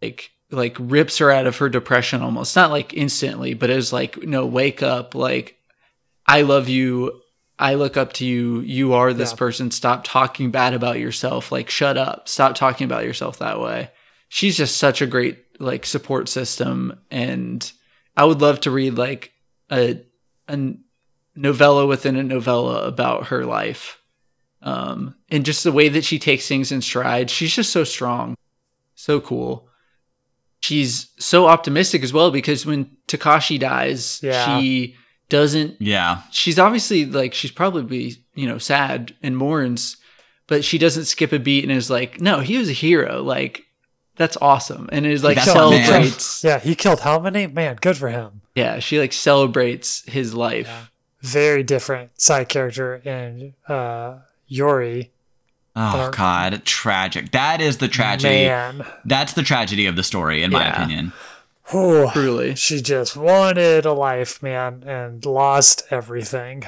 like like rips her out of her depression almost not like instantly, but it was like no wake up like I love you. I look up to you. You are this Yeah. person. Stop talking bad about yourself. Like, shut up. Stop talking about yourself that way. She's just such a great like support system, and I would love to read like a a novella within a novella about her life, um, and just the way that she takes things in stride. She's just so strong, so cool. She's so optimistic as well because when Takashi dies, Yeah. she doesn't Yeah. she's obviously like she's probably you know sad and mourns but she doesn't skip a beat and is like no he was a hero like that's awesome and is like That's celebrates Yeah, he killed how many? Man, good for him. yeah she like celebrates his life Yeah. Very different side character in uh, Yori. Oh don't- God, tragic. That is the tragedy. Man. That's the tragedy of the story, in my opinion. Whew. truly She just wanted a life, man, and lost everything.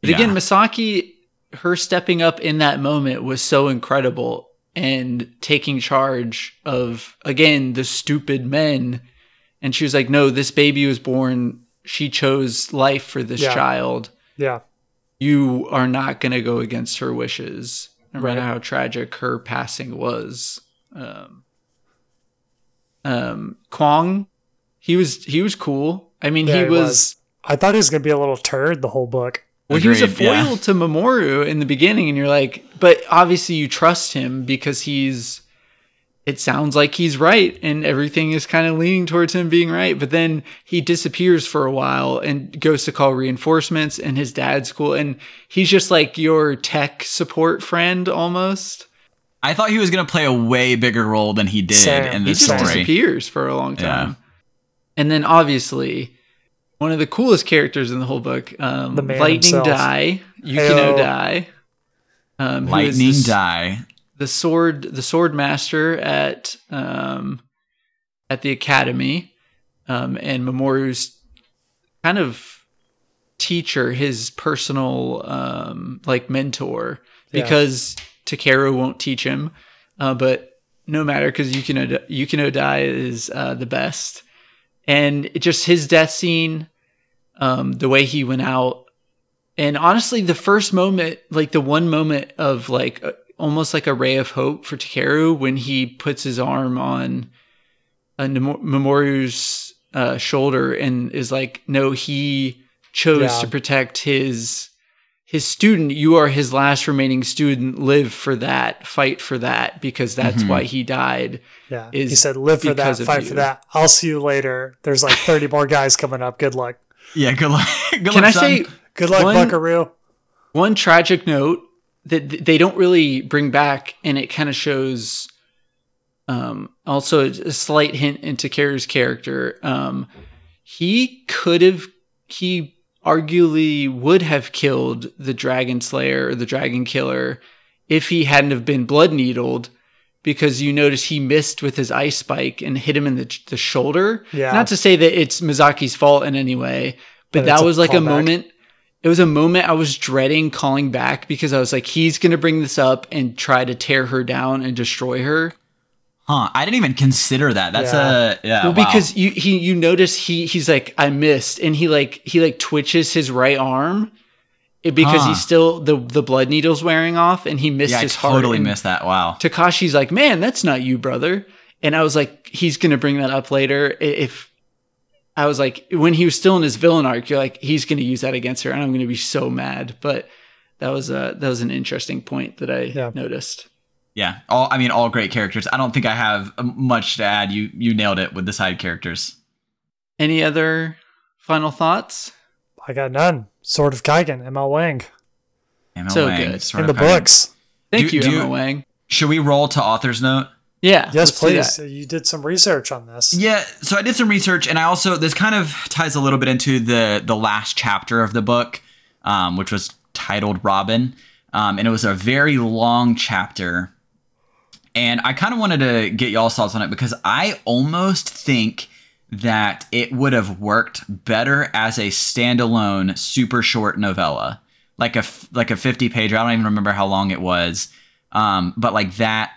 but again Yeah. misaki her stepping up in that moment was so incredible and taking charge of again the stupid men and she was like no this baby was born she chose life for this Yeah. child Yeah. you are not going to go against her wishes, no matter Right. how tragic her passing was. Um, um, Kwang, he was he was cool. I mean, Yeah, he he was, was. I thought he was going to be a little turd the whole book. well, he was a foil yeah. to Mamoru in the beginning, and you're like, but obviously you trust him because he's. It sounds like he's right, and everything is kind of leaning towards him being right. But then he disappears for a while and goes to call reinforcements, and his dad's cool, and he's just like your tech support friend almost. I thought he was going to play a way bigger role than he did Same. in He just story. disappears for a long Yeah. time. and then obviously one of the coolest characters in the whole book, um, The man Lightning himself. Dai, Yukino Heyo. Dai, um, Lightning the, die. the sword the sword master at um, at the academy, um, and Mamoru's kind of teacher, his personal um, like mentor, Yeah. Takeru won't teach him, uh, but no matter because Yukino Yukino Dai is uh, the best, and it just his death scene, um, the way he went out, and honestly, the first moment, like the one moment of like uh, almost like a ray of hope for Takeru when he puts his arm on uh, Nemo- Mamoru's uh, shoulder and is like, no, he chose Yeah. to protect his his student. You are his last remaining student. Live for that. Fight for that because that's Mhm. why he died. Yeah. he said, live for that, fight you." for that. I'll see you later. There's like 30 more guys coming up. Good luck. Yeah, good luck. Good Can luck, I son. say Good luck, One- Buckaroo. one tragic note that they don't really bring back, and it kind of shows. Um, also, a slight hint into Karu's character. Um, he could have, he arguably would have killed the Dragon Slayer or the Dragon Killer if he hadn't have been blood needled, because you notice he missed with his ice spike and hit him in the the shoulder. Yeah. Not to say that it's Misaki's fault in any way, but, that a was like a moment. It was a moment I was dreading calling back because I was like, he's going to bring this up and try to tear her down and destroy her. Huh? I didn't even consider that. That's Yeah. a yeah. well, wow. because you he you notice he he's like I missed and he like he like twitches his right arm it- because Huh. he's still the the blood needle's wearing off and he missed yeah, I his heart. totally and missed that. Wow. Takashi's like, man, that's not you, brother. And I was like, he's gonna bring that up later. If I was like, when he was still in his villain arc, you're like, he's gonna use that against her, and I'm gonna be so mad. But that was a that was an interesting point that I Yeah. noticed. Yeah. All I mean, all great characters. I don't think I have um, much to add. You you nailed it with the side characters. Any other final thoughts? I got none. Sword of Kaigen, ML Wang. Emma So Wang, good. sort In the of kind of- books. Thank Do- you, do Emma you- Wang. Should we roll to author's note? Yeah. Yes, please. You did some research on this. Yeah, so I did some research, and I also this kind of ties a little bit into the the last chapter of the book, um, which was titled Robin, um, and it was a very long chapter, and I kind of wanted to get y'all's thoughts on it because I almost think that it would have worked better as a standalone, super short novella, like a like a fifty page. I don't even remember how long it was, um, but like that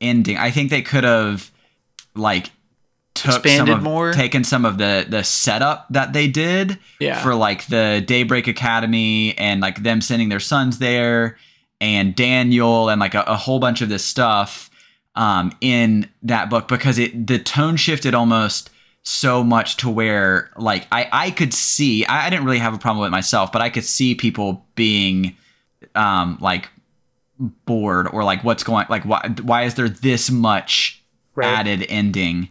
ending, I think they could have like took some Expanded of, more? taken some of the the setup that they did Yeah. for like the Daybreak Academy and like them sending their sons there and Daniel and like a, a whole bunch of this stuff um, in that book because it the tone shifted almost so much to where like I I could see I, I didn't really have a problem with myself but I could see people being um like bored or like what's going like why why is there this much Right. added ending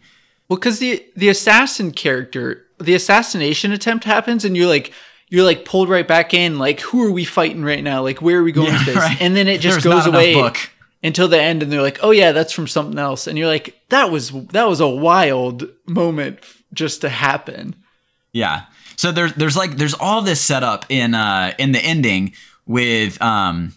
Well, because the the assassin character, the assassination attempt happens, and you're like you're like pulled right back in. Like, who are we fighting right now? Like, where are we going Yeah, with this? right. And then it just There's goes away book. until the end, and they're like, oh yeah, that's from something else. And you're like, that was that was a wild moment just to happen. Yeah. So there's there's like there's all this setup in uh in the ending with um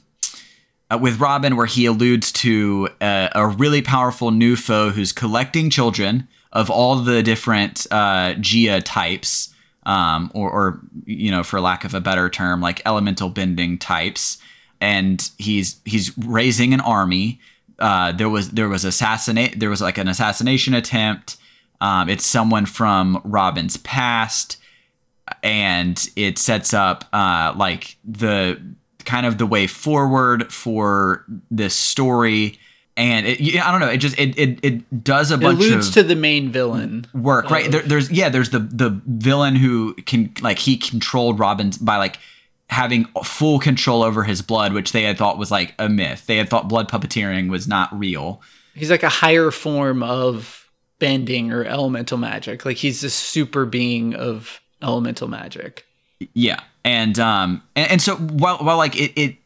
uh, with Robin where he alludes to a, a really powerful new foe who's collecting children of all the different uh Jiya types um or or you know for lack of a better term like elemental bending types. And he's he's raising an army. Uh there was there was assassinate there was like an assassination attempt. Um it's someone from Robin's past. And it sets up uh, like the kind of the way forward for this story and it, yeah, I don't know it just it it, it does a It bunch alludes of to the main villain. work right there, there's yeah there's the the villain who can like he controlled Robin by like having full control over his blood which they had thought was like a myth they had thought blood puppeteering was not real He's like a higher form of bending or elemental magic. Like he's this super being of elemental magic. Yeah, and um, and, and so while while like it it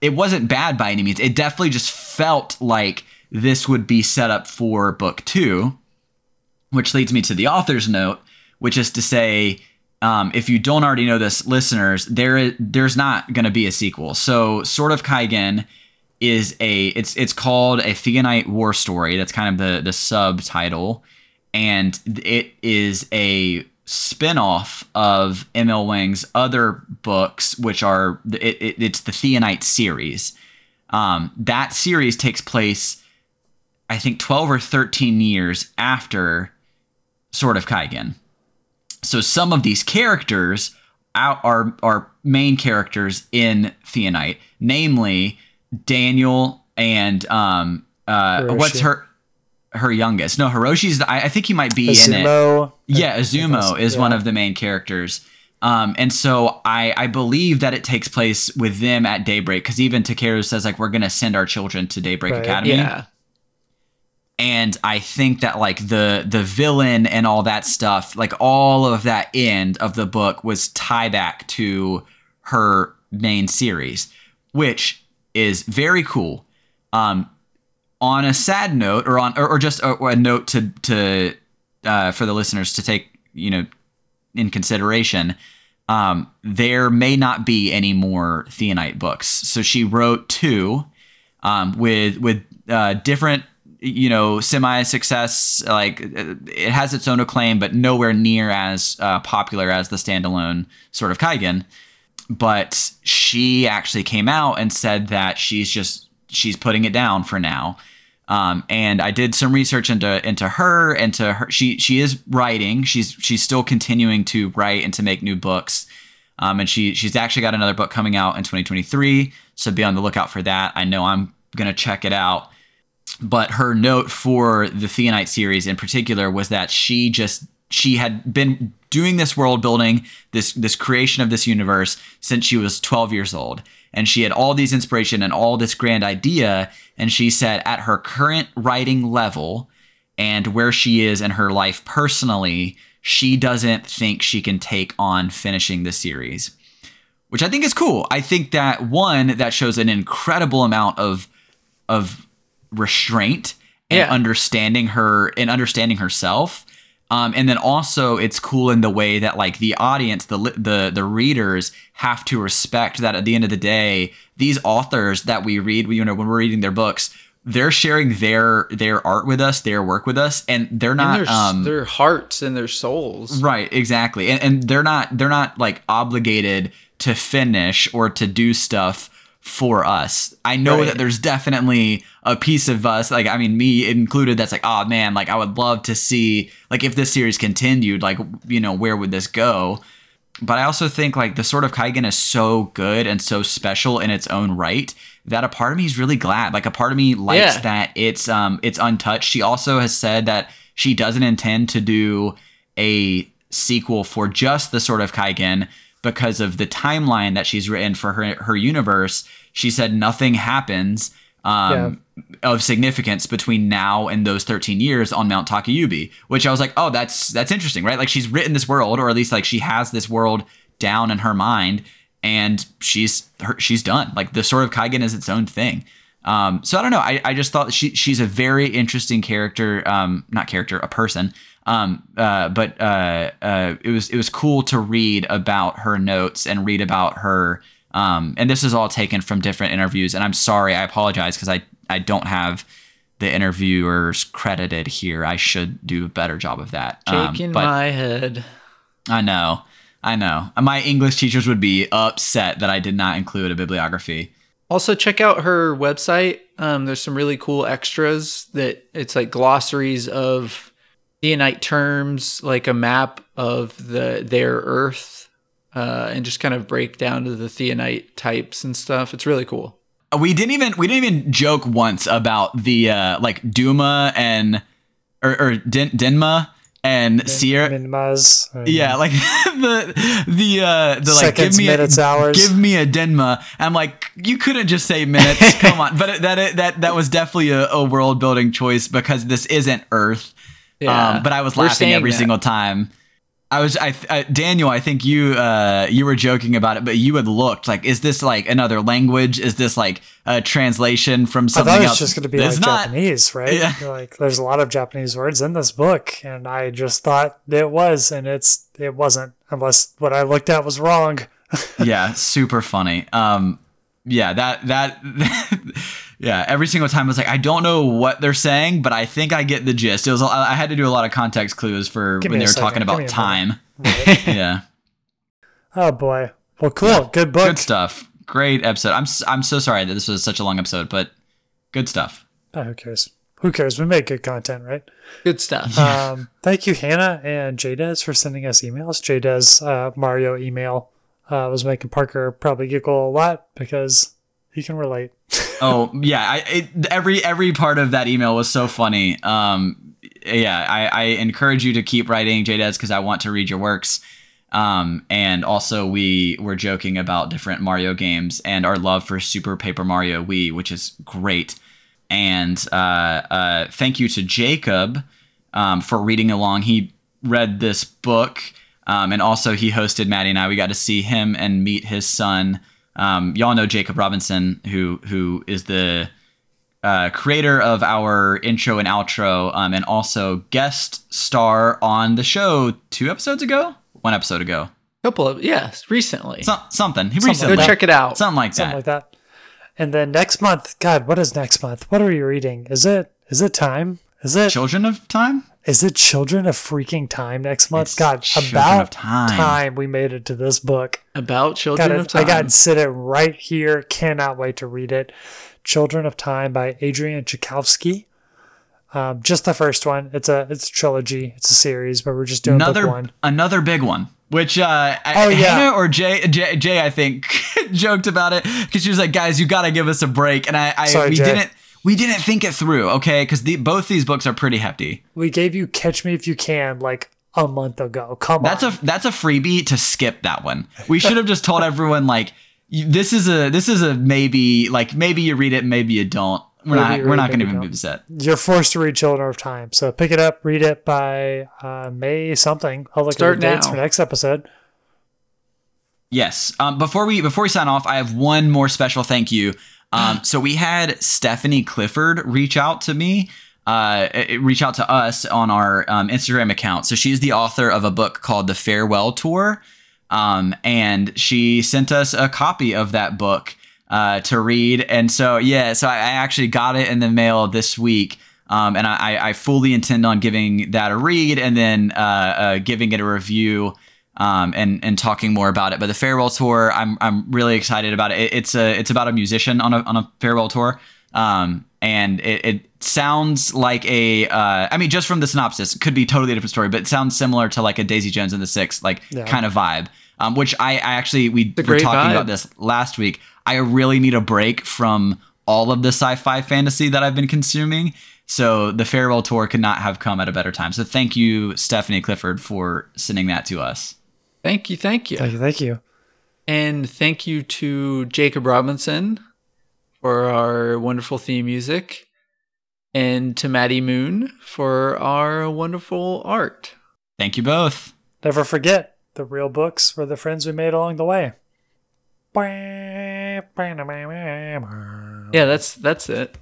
it wasn't bad by any means, it definitely just felt like this would be set up for book two, which leads me to the author's note. which is to say, um, if you don't already know this, listeners, there there's not going to be a sequel. So, Sword of Kaigen is a it's it's called a Theonite war story. That's kind of the the subtitle, and it is a spin-off of ML Wang's other books, which are it, it, it's the Theonite series. Um, that series takes place, I think, twelve or thirteen years after Sword of Kaigen. So some of these characters are are main characters in Theonite, namely Daniel and um uh Hiroshi. what's her her youngest? No, Hiroshi's. The, I, I think he might be in it. Yeah, Izumo is yeah. one of the main characters. Um, and so I, I believe that it takes place with them at daybreak because even Takeru says like we're gonna send our children to Daybreak Right. Academy Yeah. and I think that like the the villain and all that stuff, like all of that end of the book was tie back to her main series, which is very cool. Um, on a sad note, or on or, or just a, a note to to uh, for the listeners to take you know in consideration. Um, there may not be any more Theonite books. So she wrote two um, with with uh, different you know semi success like uh, it has its own acclaim but nowhere near as uh, popular as the standalone Sword of Kaigen but she actually came out and said that she's just she's putting it down for now. Um, and I did some research into into her and to her she she is writing. She's she's still continuing to write and to make new books. Um, and she she's actually got another book coming out in 2023 so be on the lookout for that. I know I'm gonna check it out. But her note for the Theonite series in particular was that she just she had been doing this world building, this this creation of this universe since she was 12 years old. And she had all these inspiration and all this grand idea. And she said at her current writing level and where she is in her life personally, she doesn't think she can take on finishing the series. Which I think is cool. I think that one, that shows an incredible amount of of restraint and Yeah. understanding her and understanding herself. Um, and then also it's cool in the way that like the audience, the the the readers have to respect that at the end of the day, these authors that we read, you know, when we're reading their books, they're sharing their their art with us, their work with us, and they're And not their, um, their hearts and their souls. Right, exactly. And, and they're not they're not like obligated to finish or to do stuff for us. I know Right. that there's definitely a piece of us, like I mean me included, that's like, oh man, like I would love to see like if this series continued, like you know, where would this go? But I also think like the Sword of Kaigen is so good and so special in its own right that a part of me is really glad. Like a part of me likes Yeah. that it's um it's untouched. She also has said that she doesn't intend to do a sequel for just the Sword of Kaigen because of the timeline that she's written for her her universe. She said nothing happens um, of significance between now and those 13 years on Mount Takayubi, which I was like, oh, that's that's interesting, right? Like she's written this world, or at least like she has this world down in her mind, and she's her, she's done. Like the Sword of Kaigen is its own thing. Um, so I don't know. I, I just thought she she's a very interesting character. Um, not character, a person. Um, uh, but uh, uh, it was it was cool to read about her notes and read about her. Um, and this is all taken from different interviews. And I'm sorry, I apologize because I I don't have the interviewers credited here. I should do a better job of that. Um, Shaking but my head. I know, I know. My English teachers would be upset that I did not include a bibliography. Also, check out her website. Um, there's some really cool extras that it's like glossaries of Theonite terms, like a map of the their Earth, uh, and just kind of break down to the Theonite types and stuff. It's really cool. We didn't even we didn't even joke once about the uh, like Duma and or, or Din- Dinma and Sierra. Minmas. and Yeah, like the the uh the like Seconds, give me minutes, a, hours. give me a Denma. I'm like you couldn't just say minutes. Come on, but that that that was definitely a, a world building choice because this isn't Earth. Yeah, Um, but I was we're laughing every that. single time. I was I, I Daniel. I think you uh you were joking about it, but you had looked like, is this like another language? Is this like a translation from I something thought it was else? just going to be It's like not. Japanese, right? Yeah. Like there's a lot of Japanese words in this book, and I just thought it was, and it's it wasn't, unless what I looked at was wrong. yeah, super funny. Um, yeah, that that yeah. Every single time I was like, I don't know what they're saying, but I think I get the gist. It was I had to do a lot of context clues for Give when they were talking second. Give about time. Right. yeah, oh boy. Well, cool. Good book. good stuff. Great episode. I'm s- I'm so sorry that this was such a long episode, but good stuff. Oh, who cares? Who cares? We make good content, right? Good stuff. Um, thank you, Hannah and Jadez, for sending us emails. Jadez uh, Mario email uh, was making Parker probably giggle a lot because he can relate. Oh yeah, I it, every every part of that email was so funny. Um, yeah, I, I encourage you to keep writing, Jadez, because I want to read your works. Um, and also we were joking about different Mario games and our love for Super Paper Mario Wii, which is great. And uh, uh, thank you to Jacob um, for reading along. He read this book, um, and also he hosted Maddie and I. We got to see him and meet his son. Um, y'all know Jacob Robinson, who who is the uh, creator of our intro and outro, um, and also guest star on the show two episodes ago, one episode ago, couple of yes, recently. so, something. He Something recently, Go check it out. something like Something that. Something like that. And then next month, God, what is next month? What are you reading? Is it is it time? Is it Children of Time. Is it Children of Freaking Time next month? It's God, Children about Time. time we made it to this book. About children Got of time. I got to sit it right here. Cannot wait to read it. Children of Time by Adrian Tchaikovsky. Um, just the first one. It's a it's a trilogy. It's a series, but we're just doing book Another one. another big one. Which uh, Oh, yeah. Hannah or Jay, Jay, Jay, I think, joked about it because she was like, "Guys, you got to give us a break," and I, I Sorry, we Jay. didn't, we didn't think it through, okay? Because the, both these books are pretty hefty. We gave you Catch Me If You Can like a month ago. Come That's on. a that's a freebie to skip that one. We should have just told everyone like, this is a this is a maybe like maybe you read it, maybe you don't. We're Maybe not we're not going to even don't. be upset. You're forced to read Children of Time. So pick it up, read it by uh, May something. I'll look Start at the dates now. for next episode. Yes. Um, before we before we sign off, I have one more special thank you. Um, so we had Stephanie Clifford reach out to me, uh, reach out to us on our um, Instagram account. So she's the author of a book called The Farewell Tour, um, and she sent us a copy of that book uh, to read. And so yeah, so I, I actually got it in the mail this week. Um, and I, I fully intend on giving that a read and then uh, uh, giving it a review um, and and talking more about it. But the farewell tour, I'm I'm really excited about it. it it's a it's about a musician on a on a farewell tour, um, and it, it sounds like a uh, I mean just from the synopsis, it could be totally a different story, but it sounds similar to like a Daisy Jones and the Six like Yeah. kind of vibe. Um, which I, I actually we were talking vibe. about this last week. I really need a break from all of the sci-fi fantasy that I've been consuming. So the farewell tour could not have come at a better time. So thank you, Stephanie Clifford, for sending that to us. Thank you, thank you. Thank you. Thank you. And thank you to Jacob Robinson for our wonderful theme music, and to Maddie Moon for our wonderful art. Thank you both. Never forget the real books were the friends we made along the way. Yeah, that's that's it.